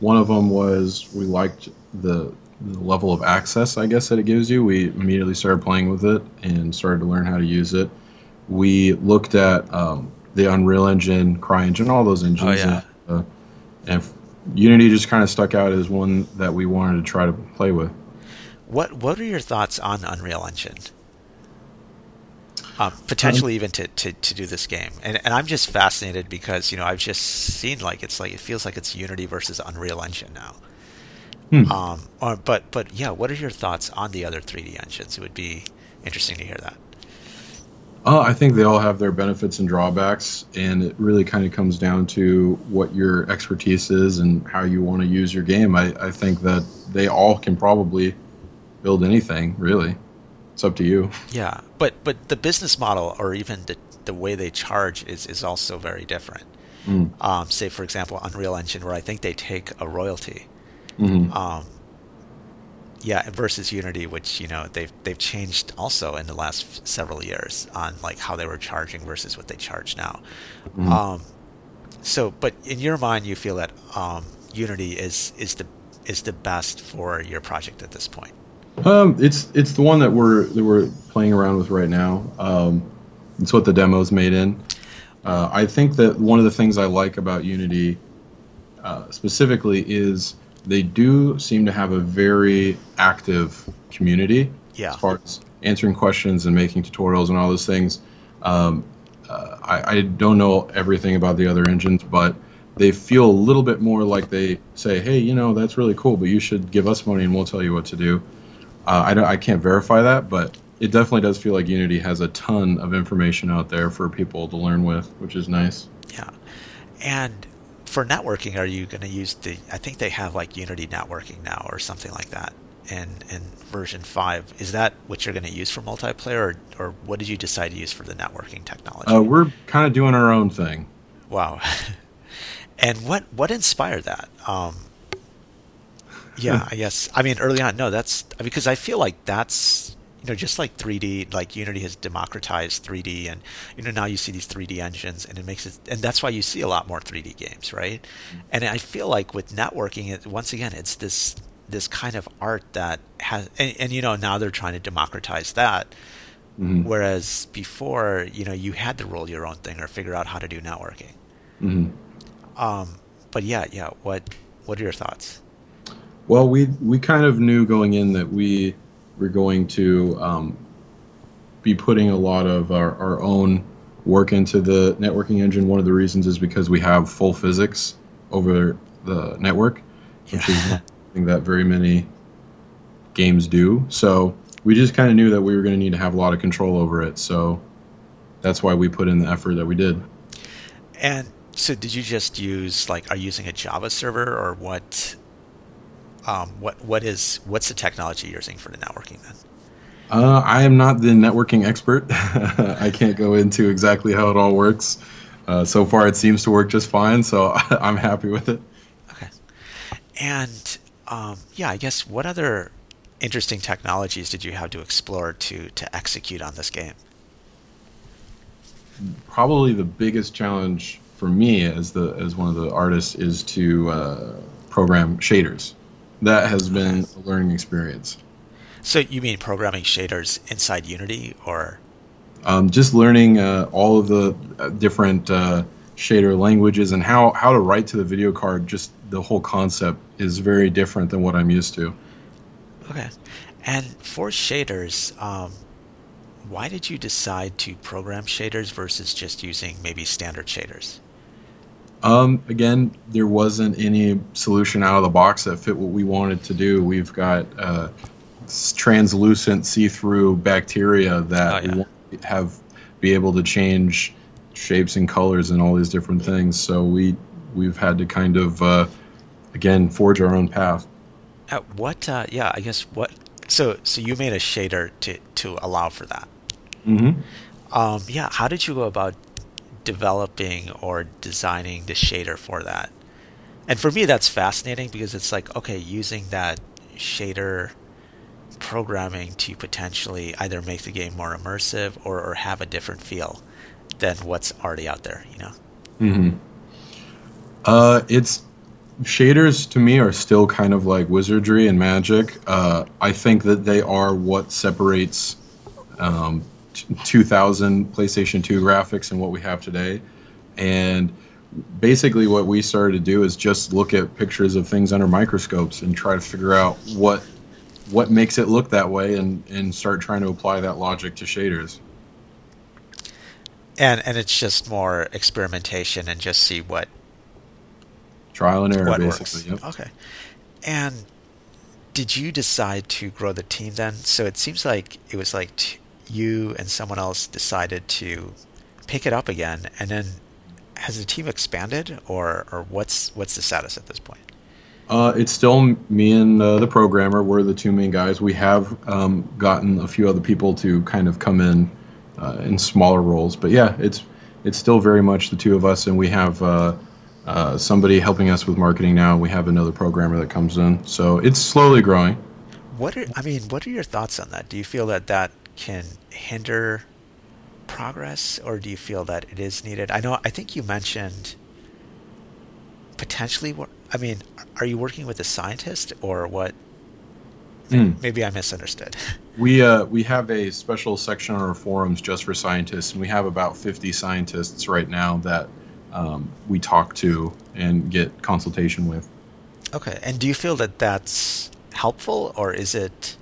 one of them was we liked the, the level of access, I guess, that it gives you. We immediately started playing with it and started to learn how to use it. We looked at um, the Unreal Engine, CryEngine, all those engines. yeah. And, uh, and Unity just kind of stuck out as one that we wanted to try to play with. What what are your thoughts on Unreal Engine? Um, potentially even to, to, to do this game, and and I'm just fascinated because you know I've just seen like it's like it feels like it's Unity versus Unreal Engine now. Hmm. Um, or, but but yeah, what are your thoughts on the other 3D engines? It would be interesting to hear that. Uh, I think they all have their benefits and drawbacks, and it really kind of comes down to what your expertise is and how you want to use your game. I, I think that they all can probably build anything, really. It's up to you. Yeah, but but the business model or even the the way they charge is is also very different. Mm. Um, say for example, Unreal Engine, where I think they take a royalty. Hmm Um, yeah, versus Unity, which you know they've they've changed also in the last f- several years on like how they were charging versus what they charge now. Mhm. Um, so, but in your mind, you feel that um, Unity is is the is the best for your project at this point. Um, it's it's the one that we're that we're playing around with right now. Um, it's what the demo's made in. Uh, I think that one of the things I like about Unity uh, specifically is they do seem to have a very active community Yeah. as far as answering questions and making tutorials and all those things. Um, uh, I, I don't know everything about the other engines, but they feel a little bit more like they say, "Hey, you know, that's really cool, but you should give us money and we'll tell you what to do." Uh, I don't, I can't verify that, but it definitely does feel like Unity has a ton of information out there for people to learn with, which is nice. Yeah. And for networking, are you going to use the? I think they have like Unity networking now or something like that. In in version five, is that what you're going to use for multiplayer, or, or what did you decide to use for the networking technology? Uh, we're kind of doing our own thing. Wow. and what what inspired that? Um, yeah, I guess. I mean, early on, no, that's because I feel like that's you know just like 3D, like Unity has democratized 3D, and you know now you see these 3D engines, and it makes it, and that's why you see a lot more 3D games, right? And I feel like with networking, it once again, it's this this kind of art that has, and, and you know now they're trying to democratize that. Mhm. Whereas before, you know, you had to roll your own thing or figure out how to do networking. Mhm. Um, but yeah, yeah. What what are your thoughts? Well, we we kind of knew going in that we were going to um, be putting a lot of our, our own work into the networking engine. One of the reasons is because we have full physics over the network, which is something that very many games do. So we just kind of knew that we were going to need to have a lot of control over it. So that's why we put in the effort that we did. And so, did you just use like, are you using a Java server or what? Um, what what is what's the technology you're using for the networking then? Uh, I am not the networking expert. I can't go into exactly how it all works. Uh, so far, it seems to work just fine, so I'm happy with it. Okay. And um, yeah, I guess what other interesting technologies did you have to explore to to execute on this game? Probably the biggest challenge for me as the as one of the artists is to uh, program shaders. That has been a learning experience. So you mean programming shaders inside Unity or? Um, just learning uh, all of the uh, different uh, shader languages and how, how to write to the video card. Just the whole concept is very different than what I'm used to. Okay. And for shaders, um, why did you decide to program shaders versus just using maybe standard shaders? Um, again, there wasn't any solution out of the box that fit what we wanted to do. We've got uh, translucent, see-through bacteria that Oh, yeah. we want to have be able to change shapes and colors and all these different things. So we we've had to kind of uh, again forge our own path. Uh, what? Uh, yeah, I guess what. So so you made a shader to to allow for that. Mm-hmm. Um, yeah. How did you go about developing or designing the shader for that? And for me, that's fascinating because it's like okay, using that shader programming to potentially either make the game more immersive or, or have a different feel than what's already out there. You know. Mm-hmm. Uh, it's shaders to me are still kind of like wizardry and magic. Uh, I think that they are what separates um, 2000 PlayStation 2 graphics and what we have today. And basically, what we started to do is just look at pictures of things under microscopes and try to figure out what what makes it look that way, and and start trying to apply that logic to shaders. And and it's just more experimentation and just see what Trial and error, what basically. Yep. Okay. And did you decide to grow the team then? So it seems like it was like t- you and someone else decided to pick it up again, and then has the team expanded, or or what's what's the status at this point? Uh, it's still me and uh, the programmer. We're the two main guys. We have um, gotten a few other people to kind of come in uh, in smaller roles, but yeah, it's it's still very much the two of us, and we have uh, uh, somebody helping us with marketing now. We have another programmer that comes in, so it's slowly growing. What are I mean? What are your thoughts on that? Do you feel that that can hinder progress, or do you feel that it is needed? I know. I think you mentioned potentially. I mean, are you working with a scientist or what? Mm. Maybe I misunderstood. We uh, we have a special section on our forums just for scientists, and we have about 50 scientists right now that um, we talk to and get consultation with. Okay. And do you feel that that's helpful, or is it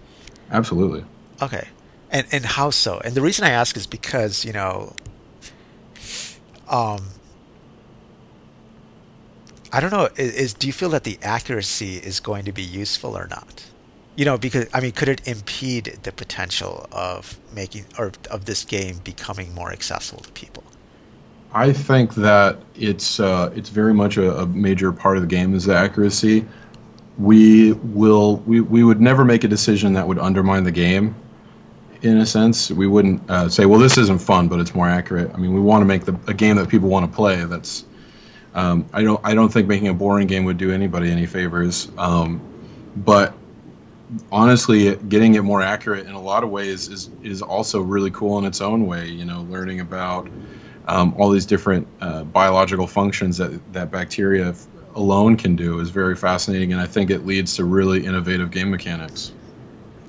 Absolutely. okay? And and how so? And the reason I ask is because you know, um, I don't know. Is, is do you feel that the accuracy is going to be useful or not? You know, because I mean, could it impede the potential of making or of this game becoming more accessible to people? I think that it's uh, it's very much a, a major part of the game is the accuracy. We will we, we would never make a decision that would undermine the game. In a sense, we wouldn't uh, say, "Well, this isn't fun, but it's more accurate." I mean, we want to make the, a game that people want to play. That's um, I don't I don't think making a boring game would do anybody any favors. Um, but honestly, getting it more accurate in a lot of ways is is also really cool in its own way. You know, learning about um, all these different uh, biological functions that that bacteria alone can do is very fascinating, and I think it leads to really innovative game mechanics.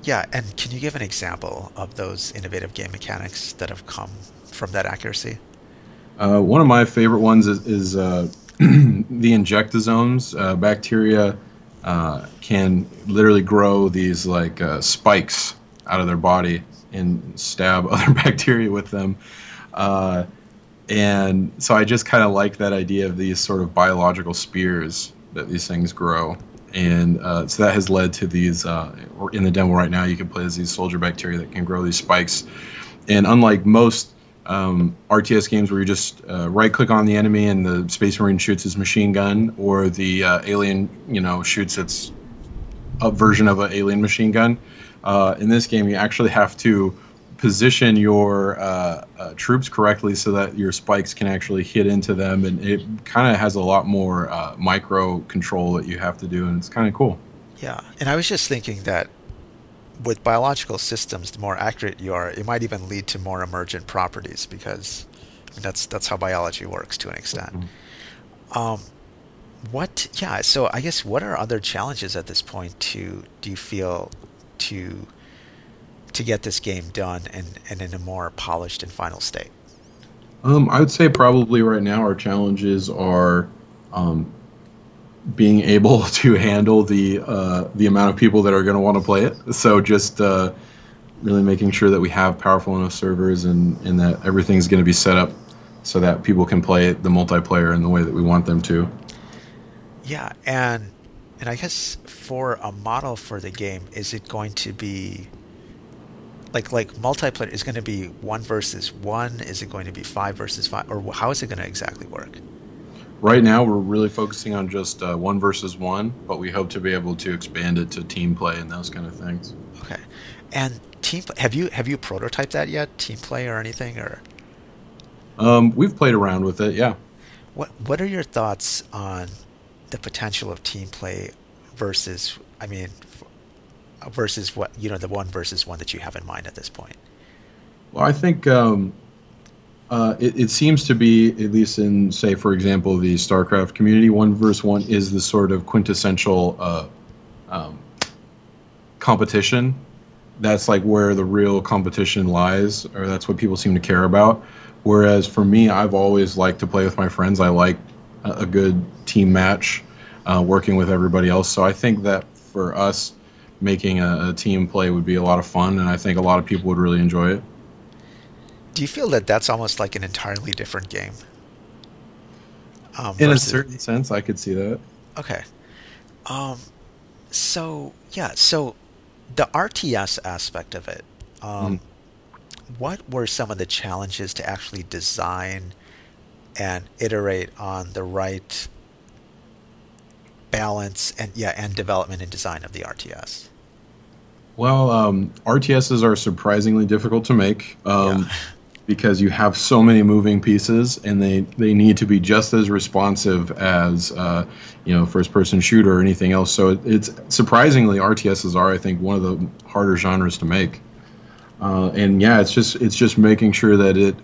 Yeah, and can you give an example of those innovative game mechanics that have come from that accuracy? Uh, one of my favorite ones is, is uh, the injectosomes. Uh, bacteria uh, can literally grow these like uh, spikes out of their body and stab other bacteria with them. Uh, and so I just kind of like that idea of these sort of biological spears that these things grow. And uh, so that has led to these. Uh, in the demo right now, you can play as these soldier bacteria that can grow these spikes. And unlike most um, RTS games where you just uh, right click on the enemy and the Space Marine shoots his machine gun, or the uh, alien, you know, shoots its a version of an alien machine gun. Uh, in this game, you actually have to position your uh, uh, troops correctly so that your spikes can actually hit into them, and it kind of has a lot more uh, micro control that you have to do, and it's kind of cool. Yeah, and I was just thinking that with biological systems, the more accurate you are, it might even lead to more emergent properties because I mean, that's that's how biology works to an extent. Mm-hmm. Um, what? Yeah. So I guess what are other challenges at this point? To do you feel to to get this game done and, and in a more polished and final state? Um, I would say probably right now our challenges are um, being able to handle the uh, the amount of people that are going to want to play it. So just uh, really making sure that we have powerful enough servers and, and that everything's going to be set up so that people can play the multiplayer in the way that we want them to. Yeah, and and I guess for a model for the game, is it going to be like like multiplayer is going to be one versus one? Is it going to be five versus five, or how is it going to exactly work? Right now, we're really focusing on just uh, one versus one, but we hope to be able to expand it to team play and those kind of things. Okay, and team have you have you prototyped that yet? Team play or anything or? Um, we've played around with it, yeah. What What are your thoughts on the potential of team play versus, I mean, versus what you know the one versus one that you have in mind at this point? Well, I think um, uh, it, it, seems to be, at least in, say, for example, the StarCraft community, one versus one is the sort of quintessential uh, um, competition. That's like where the real competition lies, or that's what people seem to care about. Whereas for me, I've always liked to play with my friends. I like a, good team match, uh, working with everybody else. So I think that for us, making a, a team play would be a lot of fun, and I think a lot of people would really enjoy it. Do you feel that that's almost like an entirely different game? Um, In versus... a certain sense, I could see that. Okay. Um, so yeah, so the RTS aspect of it. Um, mm. What were some of the challenges to actually design and iterate on the right balance and yeah and development and design of the RTS? Well, um, RTSs are surprisingly difficult to make um, yeah. because you have so many moving pieces, and they, they need to be just as responsive as uh, you know first-person shooter or anything else. So it's surprisingly RTSs are, I think, one of the harder genres to make. Uh, and yeah, it's just it's just making sure that it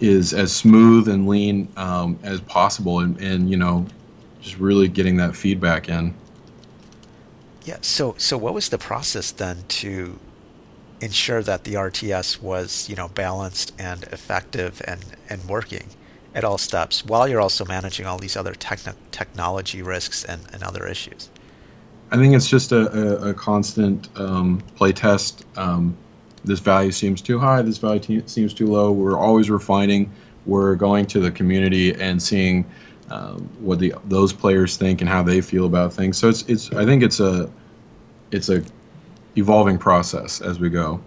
is as smooth and lean um, as possible, and, and you know just really getting that feedback in. Yeah. So so what was the process then to ensure that the RTS was you know balanced and effective and and working at all steps while you're also managing all these other techn- technology risks and, and other issues? I think it's just a, a, a constant um, play test. Um, this value seems too high. This value te- seems too low. We're always refining. We're going to the community and seeing um, what the those players think and how they feel about things. So it's it's I think it's a it's a evolving process as we go.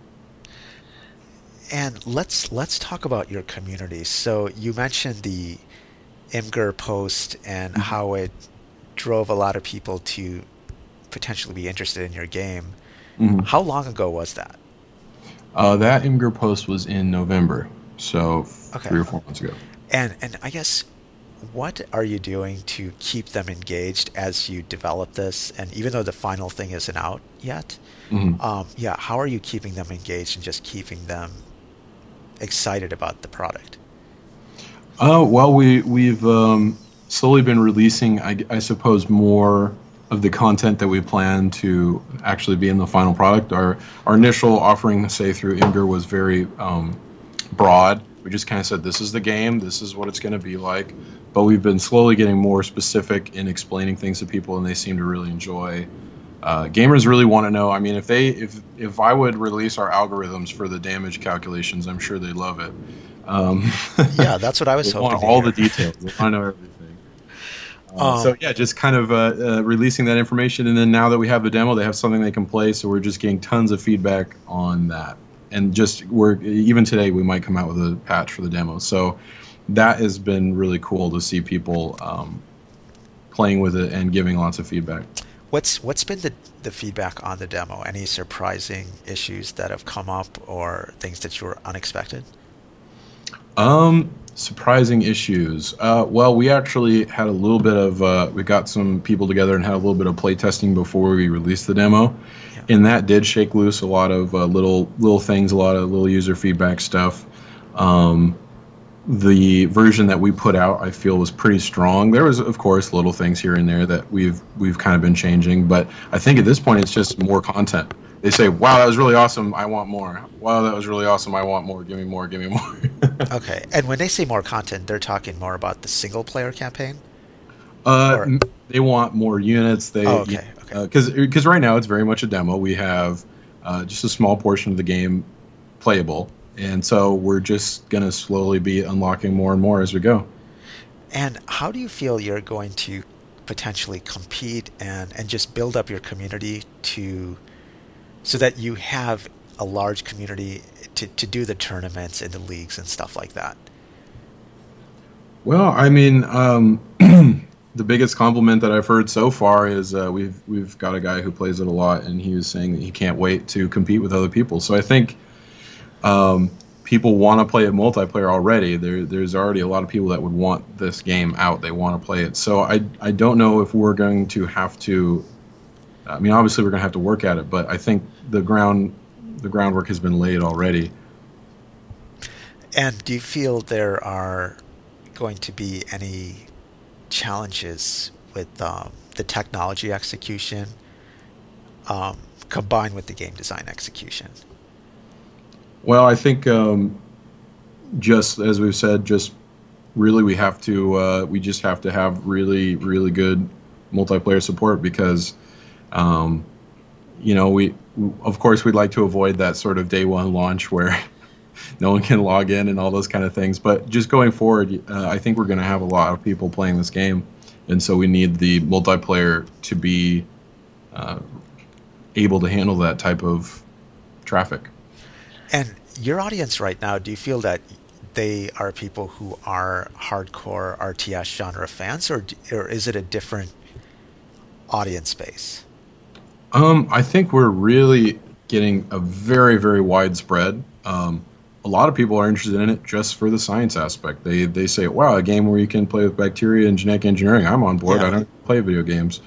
And let's let's talk about your community. So you mentioned the Imgur post and mm-hmm. how it drove a lot of people to potentially be interested in your game. Mm-hmm. How long ago was that? Uh, that Imgur post was in November, so okay. three or four months ago. And and I guess what are you doing to keep them engaged as you develop this? And even though the final thing isn't out yet, mm-hmm. um, yeah, how are you keeping them engaged and just keeping them excited about the product? Oh well, we we've um, slowly been releasing, I, I, suppose, more of the content that we plan to actually be in the final product. Our our initial offering, say through Imgur, was very um, broad. We just kind of said, "This is the game. This is what it's going to be like." But we've been slowly getting more specific in explaining things to people, and they seem to really enjoy. Uh, gamers really want to know. I mean, if they if if I would release our algorithms for the damage calculations, I'm sure they'd love it. Um, yeah, that's what I was hoping. Want all the details. They want to know everything. Uh, um, so yeah, just kind of uh, uh, releasing that information, and then now that we have the demo, they have something they can play. So we're just getting tons of feedback on that, and just we're even today we might come out with a patch for the demo. So that has been really cool to see people um, playing with it and giving lots of feedback. What's what's been the the feedback on the demo? Any surprising issues that have come up, or things that you were unexpected? Um, surprising issues. Uh, well, we actually had a little bit of uh, we got some people together and had a little bit of play testing before we released the demo, yeah. and that did shake loose a lot of uh, little little things, a lot of little user feedback stuff. Um, the version that we put out, I feel, was pretty strong. There was, of course, little things here and there that we've we've kind of been changing, but I think at this point it's just more content they say, "Wow, that was really awesome. I want more." Wow, that was really awesome. I want more. Give me more. Give me more. okay, and when they say more content, they're talking more about the single player campaign. Uh, or? they want more units. They oh, okay, okay. Because uh, because right now it's very much a demo. We have uh, just a small portion of the game playable, and so we're just gonna slowly be unlocking more and more as we go. And how do you feel you're going to potentially compete and and just build up your community to so that you have a large community to, to do the tournaments and the leagues and stuff like that? Well, I mean, um, the biggest compliment that I've heard so far is uh, we've we've got a guy who plays it a lot, and he was saying that he can't wait to compete with other people. So I think um, people want to play it multiplayer already. There, there's already a lot of people that would want this game out. They want to play it. So I I don't know if we're going to have to I mean, obviously we're going to have to work at it, but I think the ground the groundwork has been laid already. And do you feel there are going to be any challenges with um, the technology execution um, combined with the game design execution? Well, I think um, just as we've said, just really we have to uh, we just have to have really really good multiplayer support because um, you know, we of course we'd like to avoid that sort of day one launch where no one can log in and all those kind of things. But just going forward, uh, I think we're going to have a lot of people playing this game, and so we need the multiplayer to be uh, able to handle that type of traffic. And your audience right now, do you feel that they are people who are hardcore RTS genre fans, or or is it a different audience base? Um, I think we're really getting a very, very widespread. Um, a lot of people are interested in it just for the science aspect. They they say, "Wow, a game where you can play with bacteria and genetic engineering. I'm on board. Yeah. I don't play video games."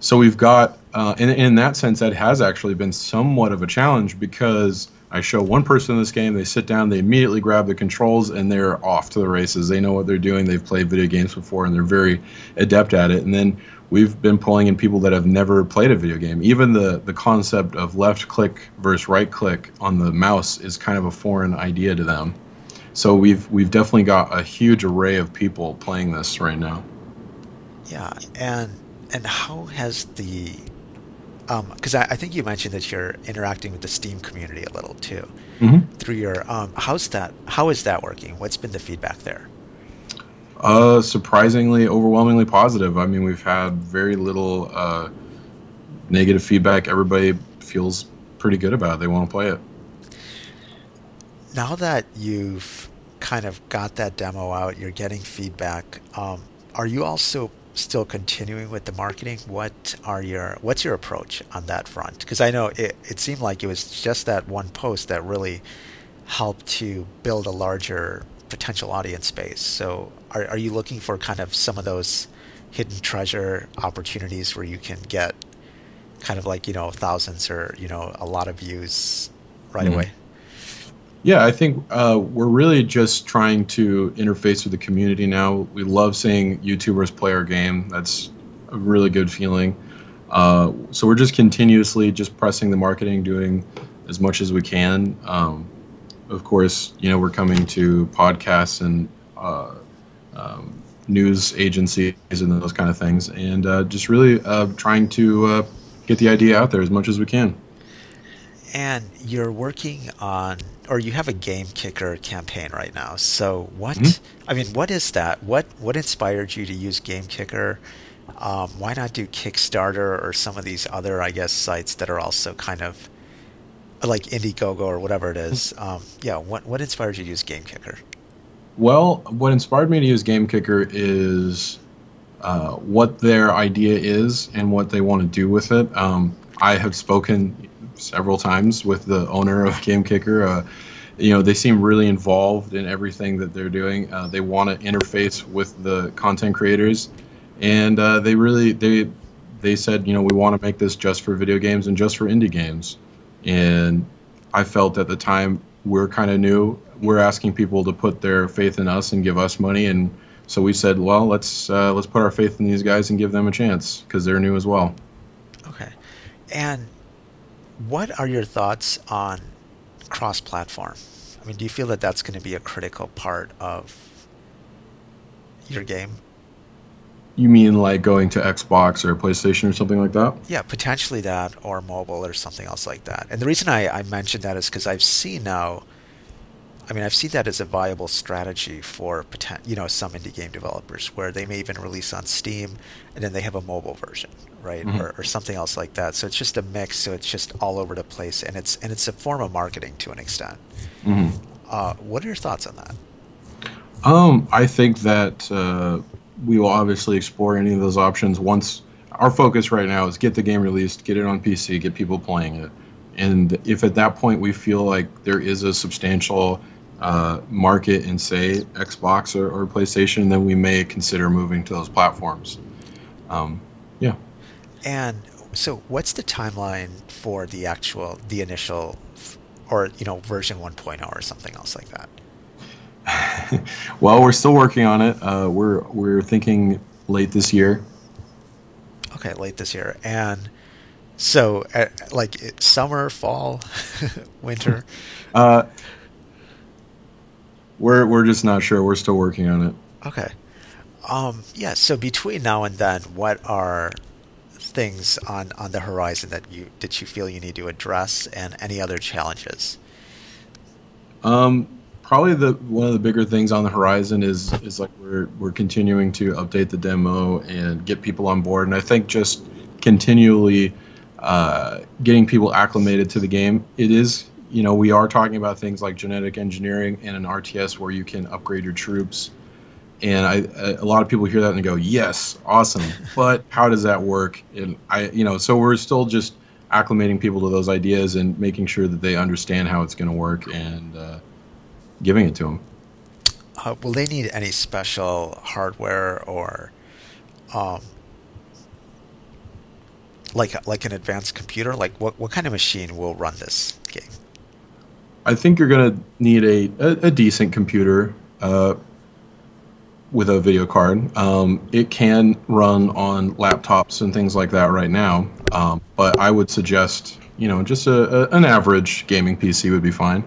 So we've got, uh, in in that sense, that has actually been somewhat of a challenge because I show one person this game, they sit down, they immediately grab the controls, and they're off to the races. They know what they're doing. They've played video games before, and they're very adept at it. And then we've been pulling in people that have never played a video game. Even the the concept of left click versus right click on the mouse is kind of a foreign idea to them. So we've we've definitely got a huge array of people playing this right now. Yeah, and and how has the because um, I, I, think you mentioned that you're interacting with the Steam community a little too mm-hmm. through your um, how's that how is that working? What's been the feedback there? Uh, surprisingly, overwhelmingly positive. I mean, we've had very little uh, negative feedback. Everybody feels pretty good about it. They want to play it. Now that you've kind of got that demo out, you're getting feedback. Um, are you also still continuing with the marketing? What are your what's your approach on that front? Because I know it, it seemed like it was just that one post that really helped to build a larger potential audience base. So, are are you looking for kind of some of those hidden treasure opportunities where you can get kind of like you know thousands or you know a lot of views right mm-hmm. away? Yeah, I think uh, we're really just trying to interface with the community now. We love seeing YouTubers play our game. That's a really good feeling. Uh, so we're just continuously just pressing the marketing, doing as much as we can. Um, of course, you know we're coming to podcasts and uh, um, news agencies and those kind of things, and uh, just really uh, trying to uh, get the idea out there as much as we can. And you're working on, or you have a game kicker campaign right now. So what? Mm-hmm. I mean, what is that? What what inspired you to use Game Kicker? Um, why not do Kickstarter or some of these other, I guess, sites that are also kind of like Indiegogo or whatever it is? Um, yeah, what what inspired you to use Game Kicker? Well, what inspired me to use Game Kicker is uh, what their idea is and what they want to do with it. Um, I have spoken several times with the owner of Game Kicker. Uh, you know, they seem really involved in everything that they're doing. Uh, they want to interface with the content creators, and uh, they really they they said, you know, we want to make this just for video games and just for indie games. And I felt at the time we're kind of new. We're asking people to put their faith in us and give us money, and so we said, well, let's uh, let's put our faith in these guys and give them a chance because they're new as well. Okay, and what are your thoughts on cross-platform? I mean, do you feel that that's going to be a critical part of your game? You mean like going to Xbox or PlayStation or something like that? Yeah, potentially that, or mobile or something else like that. And the reason I, I mentioned that is because I've seen now. I mean, I've seen that as a viable strategy for you know some indie game developers, where they may even release on Steam, and then they have a mobile version, right, mm-hmm. or, or, something else like that. So it's just a mix. So it's just all over the place, and it's and it's a form of marketing to an extent. Mm-hmm. Uh, what are your thoughts on that? Um, I think that uh, we will obviously explore any of those options once. Our focus right now is get the game released, get it on PC, get people playing it, and if at that point we feel like there is a substantial uh, market in say Xbox or, or, PlayStation, then we may consider moving to those platforms. Um, yeah. And so, what's the timeline for the actual, the initial, or you know, version 1.0 or something else like that? well, we're still working on it. Uh, we're we're thinking late this year. Okay, late this year, and so uh, like summer, fall, winter. Uh, we're we're just not sure. We're still working on it. Okay. Um, yeah. So between now and then, what are things on, on the horizon that you that you feel you need to address, and any other challenges? Um, probably the one of the bigger things on the horizon is is like we're we're continuing to update the demo and get people on board, and I think just continually uh, getting people acclimated to the game. It is you know we are talking about things like genetic engineering and an RTS where you can upgrade your troops and I, a lot of people hear that and go, "Yes, awesome," but how does that work? And I, you know, so we're still just acclimating people to those ideas and making sure that they understand how it's going to work and uh, giving it to them. Uh, will they need any special hardware or, um, like like an advanced computer? Like what what kind of machine will run this game? I think you're going to need a, a, a decent computer. Uh, with a video card. Um, it can run on laptops and things like that right now, um, but I would suggest you know just a, a, an average gaming PC would be fine.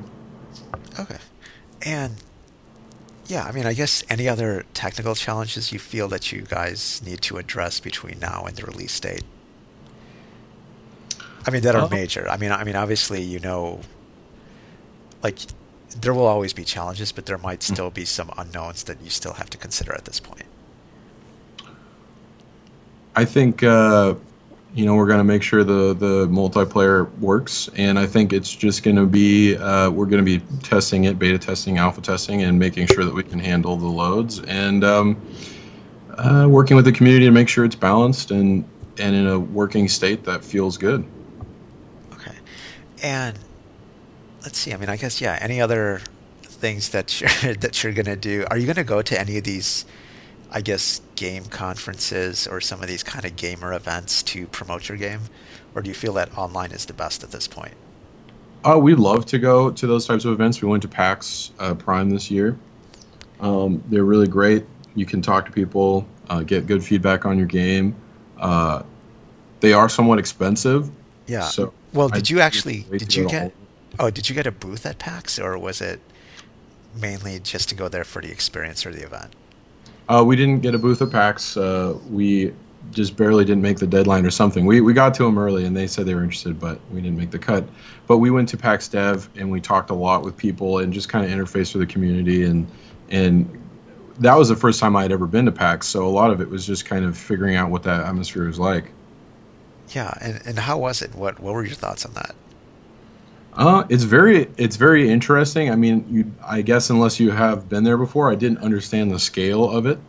Okay, and yeah, I mean, I guess any other technical challenges you feel that you guys need to address between now and the release date? I mean, that are uh, major. I mean, I mean, obviously, you know, like there will always be challenges, but there might hmm. still be some unknowns that you still have to consider at this point. I think uh, you know we're going to make sure the the multiplayer works, and I think it's just going to be uh, we're going to be testing it, beta testing, alpha testing, and making sure that we can handle the loads, and um, uh, working with the community to make sure it's balanced and and in a working state that feels good. Okay, and let's see. I mean, I guess yeah. Any other things that you're that you're gonna do, are you gonna go to any of these? I guess game conferences or some of these kind of gamer events to promote your game, or do you feel that online is the best at this point? Uh, we'd love to go to those types of events. We went to PAX uh, Prime this year. Um, they're really great. You can talk to people, uh, get good feedback on your game. Uh, they are somewhat expensive. Yeah. So well, did I'd you actually did you get? Oh, did you get a booth at PAX, or was it mainly just to go there for the experience or the event? Uh, we didn't get a booth at PAX. Uh, we just barely didn't make the deadline or something. We, we got to them early and they said they were interested, but we didn't make the cut. But we went to PAX Dev and we talked a lot with people and just kind of interfaced with the community. And, and that was the first time I had ever been to PAX. So a lot of it was just kind of figuring out what that atmosphere was like. Yeah, and, and how was it? What what were your thoughts on that? Uh, it's very it's very interesting. I mean, you I guess unless you have been there before, I didn't understand the scale of it.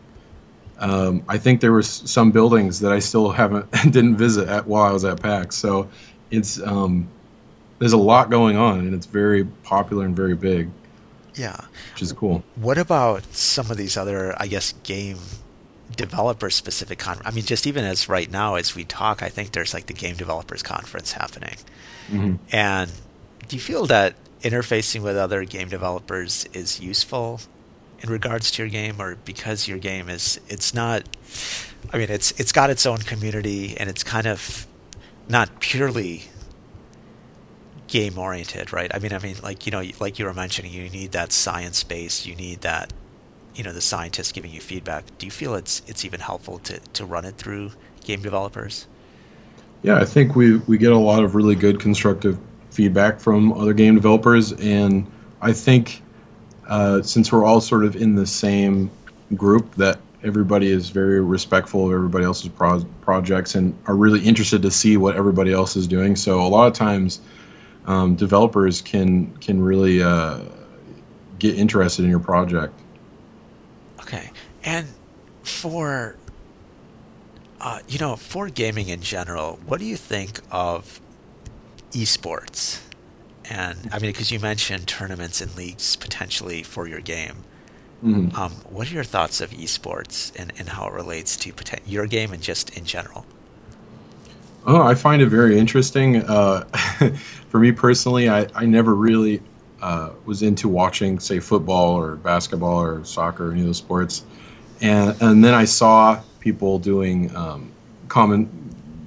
Um, I think there were some buildings that I still haven't didn't visit at while I was at PAX. So it's um, there's a lot going on, and it's very popular and very big, Yeah. which is cool. What about some of these other, I guess, game developer specific con? I mean, just even as right now as we talk, I think there's like the game developers conference happening. hmm And do you feel that interfacing with other game developers is useful in regards to your game, or because your game is it's not? I mean, it's it's got its own community, and it's kind of not purely game oriented, right? I mean, I mean, like you know, like you were mentioning, you need that science base, you need that, you know, the scientists giving you feedback. Do you feel it's it's even helpful to to run it through game developers? Yeah, I think we we get a lot of really good constructive feedback from other game developers, and I think uh, since we're all sort of in the same group, that everybody is very respectful of everybody else's pro- projects and are really interested to see what everybody else is doing. So a lot of times, um, developers can can really uh, get interested in your project. Okay. And for uh, you know, for gaming in general, what do you think of esports? And I mean, because you mentioned tournaments and leagues potentially for your game. Mhm. Um, what are your thoughts of esports and, and how it relates to poten- your game and just in general? Oh, I find it very interesting. Uh, for me personally, I, I never really uh, was into watching, say, football or basketball or soccer or any of those sports. And, and then I saw people doing um, comment,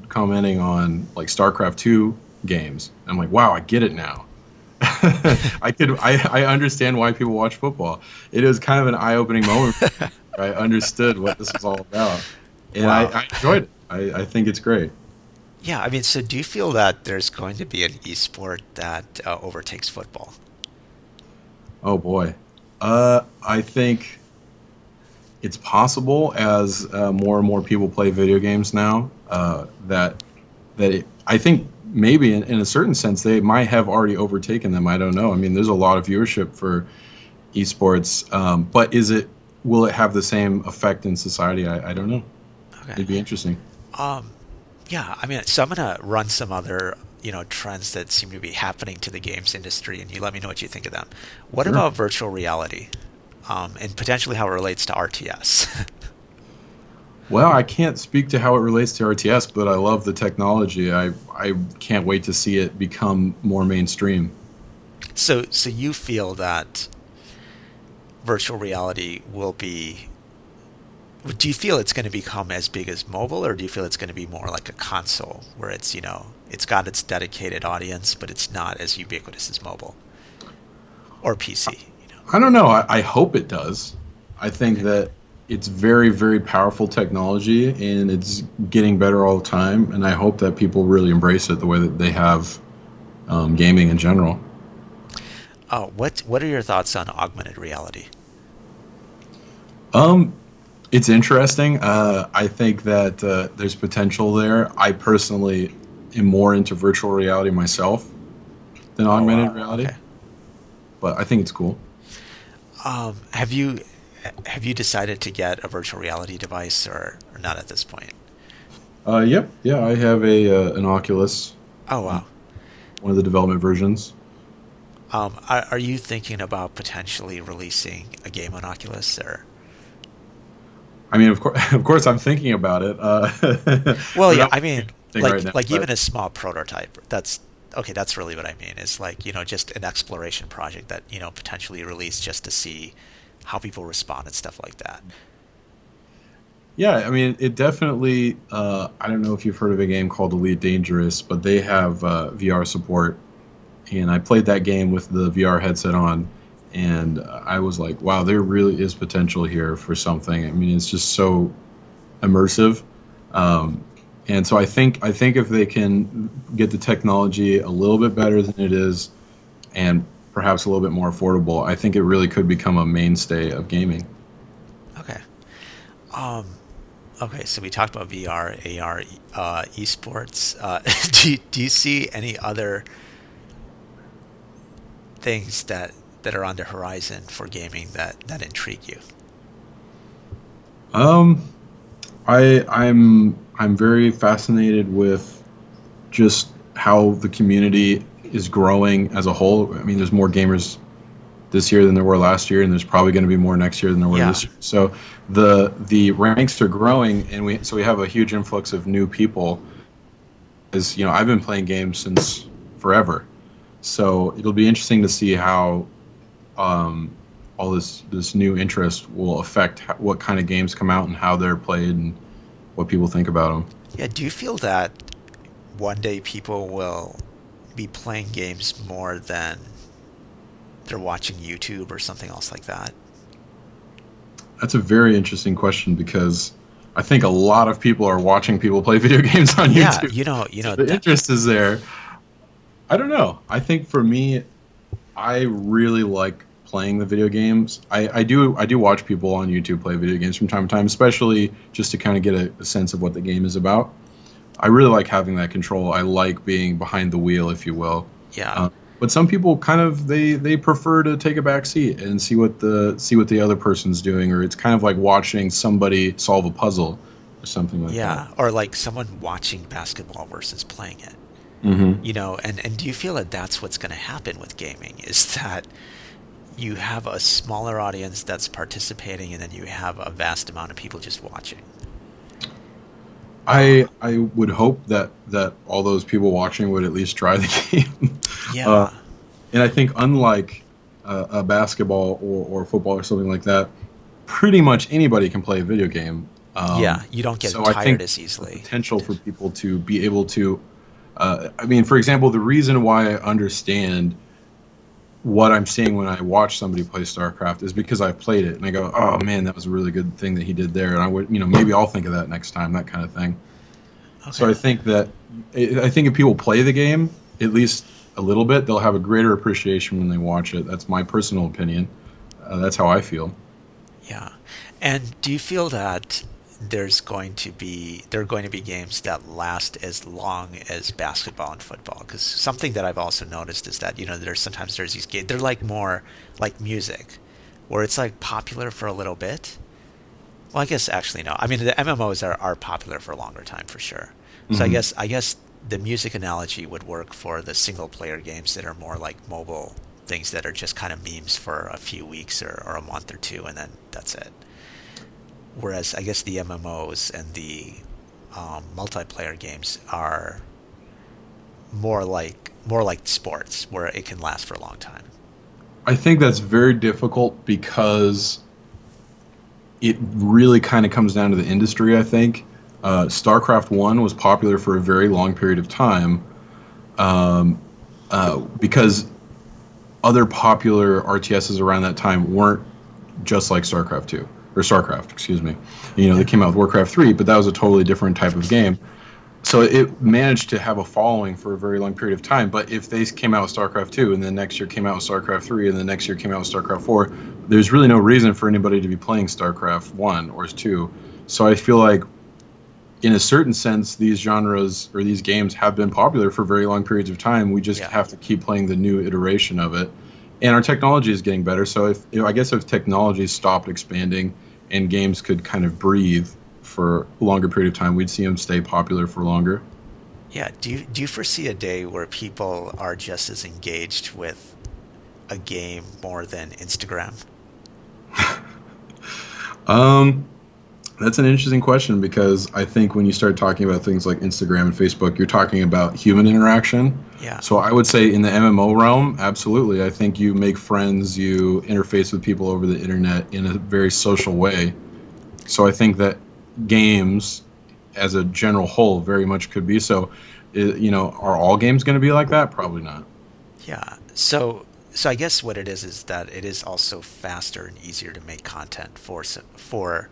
commenting on like StarCraft 2 games. I'm like, wow, I get it now. I could I, I understand why people watch football. It was kind of an eye opening moment. I understood what this was all about. And Wow. I, I enjoyed it. I, I think it's great. Yeah, I mean, so do you feel that there's going to be an esport that uh, overtakes football? Oh boy, uh, I think it's possible as uh, more and more people play video games now uh, that that it, I think maybe in, in a certain sense they might have already overtaken them. I don't know. I mean, there's a lot of viewership for esports, um, but is it will it have the same effect in society? I, I don't know. Okay. It'd be interesting. Um, yeah, I mean, so I'm gonna run some other, you know, trends that seem to be happening to the games industry, and you let me know what you think of them. What Sure. about virtual reality, um, and potentially how it relates to RTS? Well, I can't speak to how it relates to RTS, but I love the technology. I I can't wait to see it become more mainstream. so, so you feel that virtual reality will be? Do you feel it's going to become as big as mobile, or do you feel it's going to be more like a console, where it's you know it's got its dedicated audience, but it's not as ubiquitous as mobile or PC? You know. I don't know. I, I hope it does. I think that it's very, very powerful technology and it's getting better all the time. And I hope that people really embrace it the way that they have um, gaming in general. Oh, what what are your thoughts on augmented reality? Um, it's interesting. Uh, I think that uh, there's potential there. I personally am more into virtual reality myself than augmented wow. reality, Okay. but I think it's cool. Um, have you have you decided to get a virtual reality device or, or not at this point? Uh, yep. Yeah, I have a uh, an Oculus, Oh wow. one of the development versions. Um, are, are, you thinking about potentially releasing a game on Oculus or? I mean, of course, of course, I'm thinking about it. Uh, well, yeah, I mean, like, right now, like even a small prototype. That's okay. That's really what I mean. Is like you know just an exploration project that you know potentially release just to see how people respond and stuff like that. Yeah, I mean, it definitely. Uh, I don't know if you've heard of a game called Elite Dangerous, but they have uh, VR support, and I played that game with the VR headset on, and I was like, "Wow, there really is potential here for something." I mean, it's just so immersive, um, and so I think I think if they can get the technology a little bit better than it is, and perhaps a little bit more affordable, I think it really could become a mainstay of gaming. Okay. Um, okay, so we talked about VR, AR, uh, esports. Uh, do, you, do you see any other things that, that are on the horizon for gaming that, that intrigue you? Um, I I'm I'm very fascinated with just how the community is growing as a whole. I mean, there's more gamers this year than there were last year, and there's probably going to be more next year than there were yeah. this year. So the the ranks are growing, and we so we have a huge influx of new people. As you know, I've been playing games since forever, so it'll be interesting to see how um, all this this new interest will affect what kind of games come out and how they're played and what people think about them. Yeah, do you feel that one day people will be playing games more than they're watching YouTube or something else like that? That's a very interesting question because I think a lot of people are watching people play video games on yeah, YouTube. Yeah, you know, you know, so the that... interest is there. I don't know. I think for me, I really like playing the video games. I, I do I do watch people on YouTube play video games from time to time, especially just to kind of get a, a sense of what the game is about. I really like having that control. I like being behind the wheel, if you will. Yeah. Um, but some people kind of they they prefer to take a back seat and see what the see what the other person's doing, or it's kind of like watching somebody solve a puzzle or something like yeah, that. Yeah, or like someone watching basketball versus playing it. Mm-hmm. You know, and and do you feel that that's what's going to happen with gaming? Is that you have a smaller audience that's participating, and then you have a vast amount of people just watching. I I would hope that that all those people watching would at least try the game. Yeah. Uh, and I think unlike uh, a basketball or, or football or something like that, pretty much anybody can play a video game. Um, yeah, you don't get so tired I think as easily. potential for people to be able to. Uh, I mean, for example, the reason why I understand what I'm seeing when I watch somebody play StarCraft is because I played it and I go, oh man, that was a really good thing that he did there, and I would, you know, maybe I'll think of that next time, that kind of thing. Okay. So I think that I think if people play the game at least a little bit, they'll have a greater appreciation when they watch it. That's my personal opinion. Uh, that's how I feel. Yeah, and do you feel that there's going to be there are going to be games that last as long as basketball and football. Because something that I've also noticed is that you know there's sometimes there's these games they're like more like music where it's like popular for a little bit. Well I guess actually no. I mean the MMOs are, are popular for a longer time for sure. So mm-hmm. I guess I guess the music analogy would work for the single player games that are more like mobile things that are just kind of memes for a few weeks or, or a month or two and then that's it whereas I guess the MMOs and the um, multiplayer games are more like more like sports, where it can last for a long time. I think that's very difficult because it really kind of comes down to the industry. I think uh, StarCraft One was popular for a very long period of time um, uh, because other popular RTSs around that time weren't just like StarCraft Two or StarCraft, excuse me. You know, they came out with Warcraft 3, but that was a totally different type of game. So it managed to have a following for a very long period of time. But if they came out with StarCraft 2 and then next year came out with StarCraft 3 and the next year came out with StarCraft 4, there's really no reason for anybody to be playing StarCraft 1 or 2. So I feel like in a certain sense, these genres or these games have been popular for very long periods of time. We just yeah. have to keep playing the new iteration of it. And our technology is getting better. So if you know, I guess if technology stopped expanding and games could kind of breathe for a longer period of time, we'd see them stay popular for longer. Yeah. Do you do you foresee a day where people are just as engaged with a game more than Instagram? um, that's an interesting question because I think when you start talking about things like Instagram and Facebook, you're talking about human interaction. Yeah. So I would say in the MMO realm, absolutely. I think you make friends, you interface with people over the internet in a very social way. So I think that games, as a general whole, very much could be so. You know, are all games going to be like that? Probably not. Yeah. So so I guess what it is is that it is also faster and easier to make content for for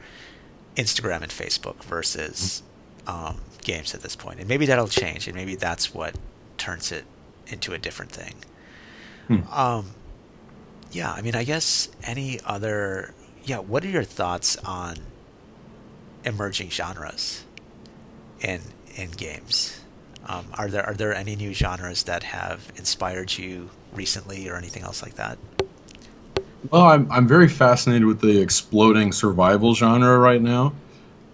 Instagram and Facebook versus um, games at this point. And maybe that'll change, and maybe that's what turns it into a different thing. Hmm. Um, yeah, I mean, I guess any other. Yeah, what are your thoughts on emerging genres in in games? Um, are there are there any new genres that have inspired you recently, or anything else like that? Well, I'm I'm very fascinated with the exploding survival genre right now.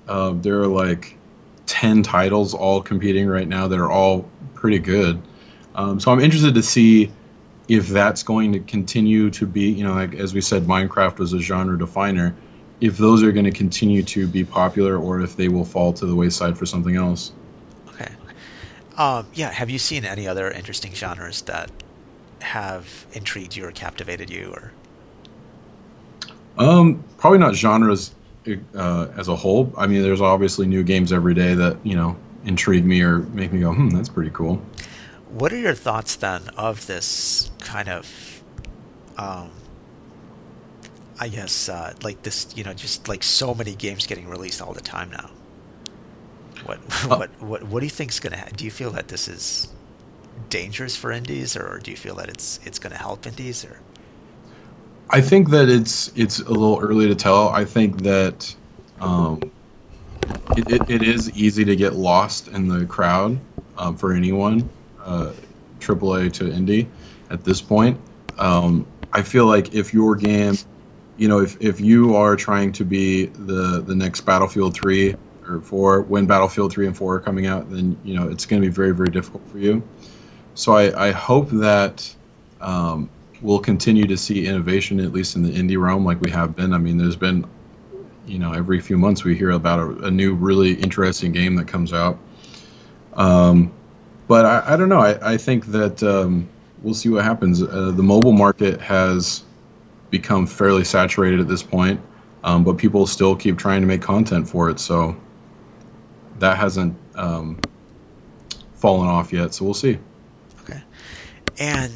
Uh, there are like ten titles all competing right now that are all pretty good. Um, so I'm interested to see if that's going to continue to be, you know, like as we said, Minecraft was a genre definer. If those are going to continue to be popular, or if they will fall to the wayside for something else. Okay. Um, yeah. Have you seen any other interesting genres that have intrigued you or captivated you, or? Um, probably not genres uh, as a whole. I mean, there's obviously new games every day that you know intrigue me or make me go, "Hmm, that's pretty cool." What are your thoughts then of this kind of, um, I guess, uh, like this, you know, just like so many games getting released all the time now? What uh, what what what do you think is gonna? Ha- do you feel that this is dangerous for indies, or do you feel that it's it's going to help indies? Or I think that it's it's a little early to tell. I think that um, it, it, it is easy to get lost in the crowd um, for anyone, uh, AAA to indie, at this point. Um, I feel like if your game, you know, if, if you are trying to be the the next Battlefield 3 or 4, when Battlefield 3 and 4 are coming out, then you know it's going to be very very difficult for you. So I, I hope that um, we'll continue to see innovation, at least in the indie realm, like we have been. I mean, there's been, you know, every few months we hear about a, a new, really interesting game that comes out. Um, but I, I, don't know. I, I think that um, we'll see what happens. Uh, the mobile market has become fairly saturated at this point, um, but people still keep trying to make content for it. So that hasn't um, fallen off yet. So we'll see. Okay. And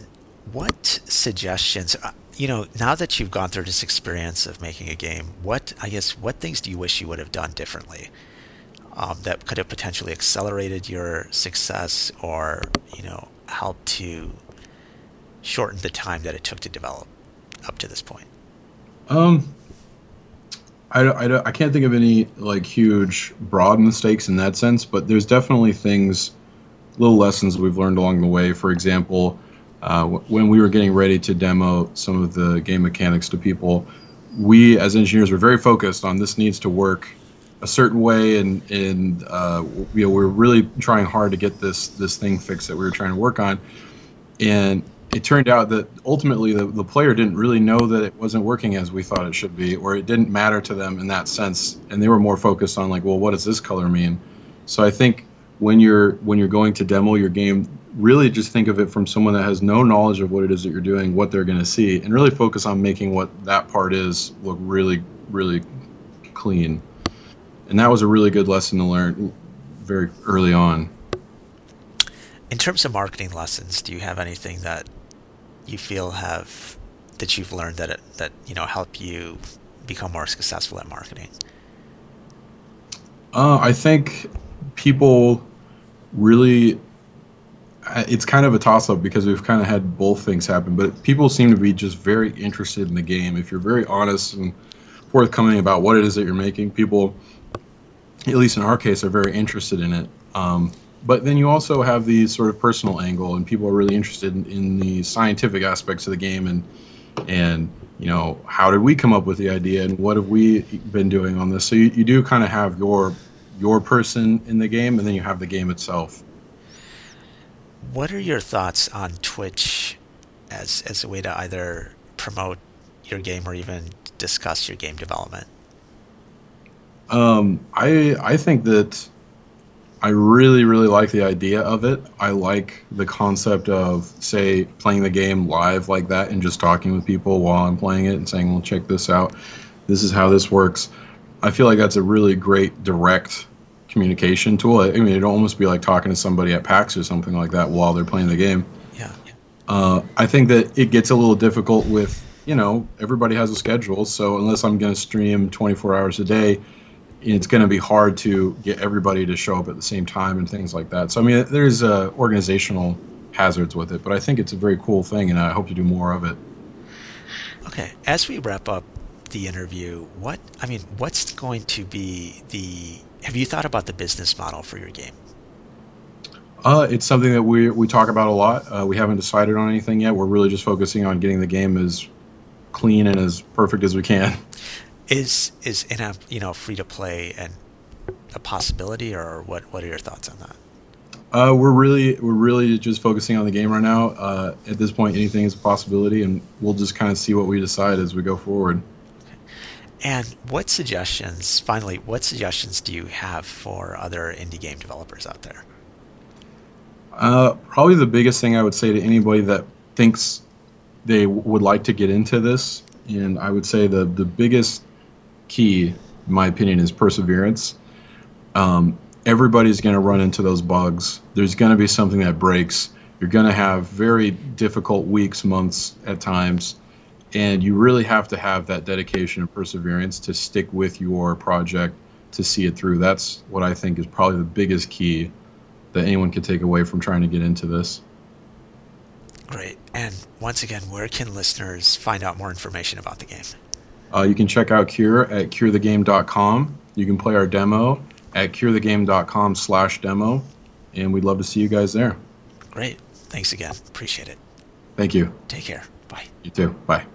what suggestions, uh, you know, now that you've gone through this experience of making a game, what, I guess, what things do you wish you would have done differently um, that could have potentially accelerated your success or, you know, helped to shorten the time that it took to develop up to this point? Um, I, I, I can't think of any like huge broad mistakes in that sense, but there's definitely things, little lessons we've learned along the way. For example, uh, when we were getting ready to demo some of the game mechanics to people, we as engineers were very focused on this needs to work a certain way, and and uh, you know we are really trying hard to get this this thing fixed that we were trying to work on, and it turned out that ultimately the, the player didn't really know that it wasn't working as we thought it should be, or it didn't matter to them in that sense, and they were more focused on like, well, what does this color mean? So I think when you're when you're going to demo your game, really just think of it from someone that has no knowledge of what it is that you're doing, what they're going to see, and really focus on making what that part is look really, really clean. And that was a really good lesson to learn very early on. In terms of marketing lessons, do you have anything that you feel have that you've learned that it, that you know help you become more successful at marketing? Uh, I think people really it's kind of a toss up because we've kind of had both things happen, but people seem to be just very interested in the game. If you're very honest and forthcoming about what it is that you're making, people, at least in our case, are very interested in it. Um, but then you also have the sort of personal angle, and people are really interested in, in, the scientific aspects of the game, and and you know how did we come up with the idea, and what have we been doing on this? So you, you do kind of have your your person in the game, and then you have the game itself. What are your thoughts on Twitch as as a way to either promote your game or even discuss your game development? Um, I I think that I really really like the idea of it. I like the concept of say playing the game live like that and just talking with people while I'm playing it and saying, "Well, check this out. This is how this works." I feel like that's a really great direct communication tool. I mean, it'd almost be like talking to somebody at PAX or something like that while they're playing the game. Yeah. Uh, I think that it gets a little difficult with, you know, everybody has a schedule. So unless I'm going to stream 24 hours a day, it's going to be hard to get everybody to show up at the same time and things like that. So, I mean, there's uh, organizational hazards with it, but I think it's a very cool thing and I hope to do more of it. Okay. As we wrap up the interview, what, I mean, what's going to be the, have you thought about the business model for your game? Uh, it's something that we we talk about a lot. Uh, we haven't decided on anything yet. We're really just focusing on getting the game as clean and as perfect as we can. Is is in a you know free to play and a possibility, or what? What are your thoughts on that? Uh, we're really we're really just focusing on the game right now. Uh, at this point, anything is a possibility, and we'll just kind of see what we decide as we go forward. And what suggestions? Finally, what suggestions do you have for other indie game developers out there? Uh, probably the biggest thing I would say to anybody that thinks they w- would like to get into this, and I would say the the biggest key, in my opinion, is perseverance. Um, everybody's going to run into those bugs. There's going to be something that breaks. You're going to have very difficult weeks, months at times, and you really have to have that dedication and perseverance to stick with your project to see it through. That's what I think is probably the biggest key that anyone can take away from trying to get into this. Great. And once again, where can listeners find out more information about the game? Uh, you can check out Cure at curethegame.com. You can play our demo at curethegame.com slash demo. And we'd love to see you guys there. Great. Thanks again. Appreciate it. Thank you. Take care. Bye. You too. Bye.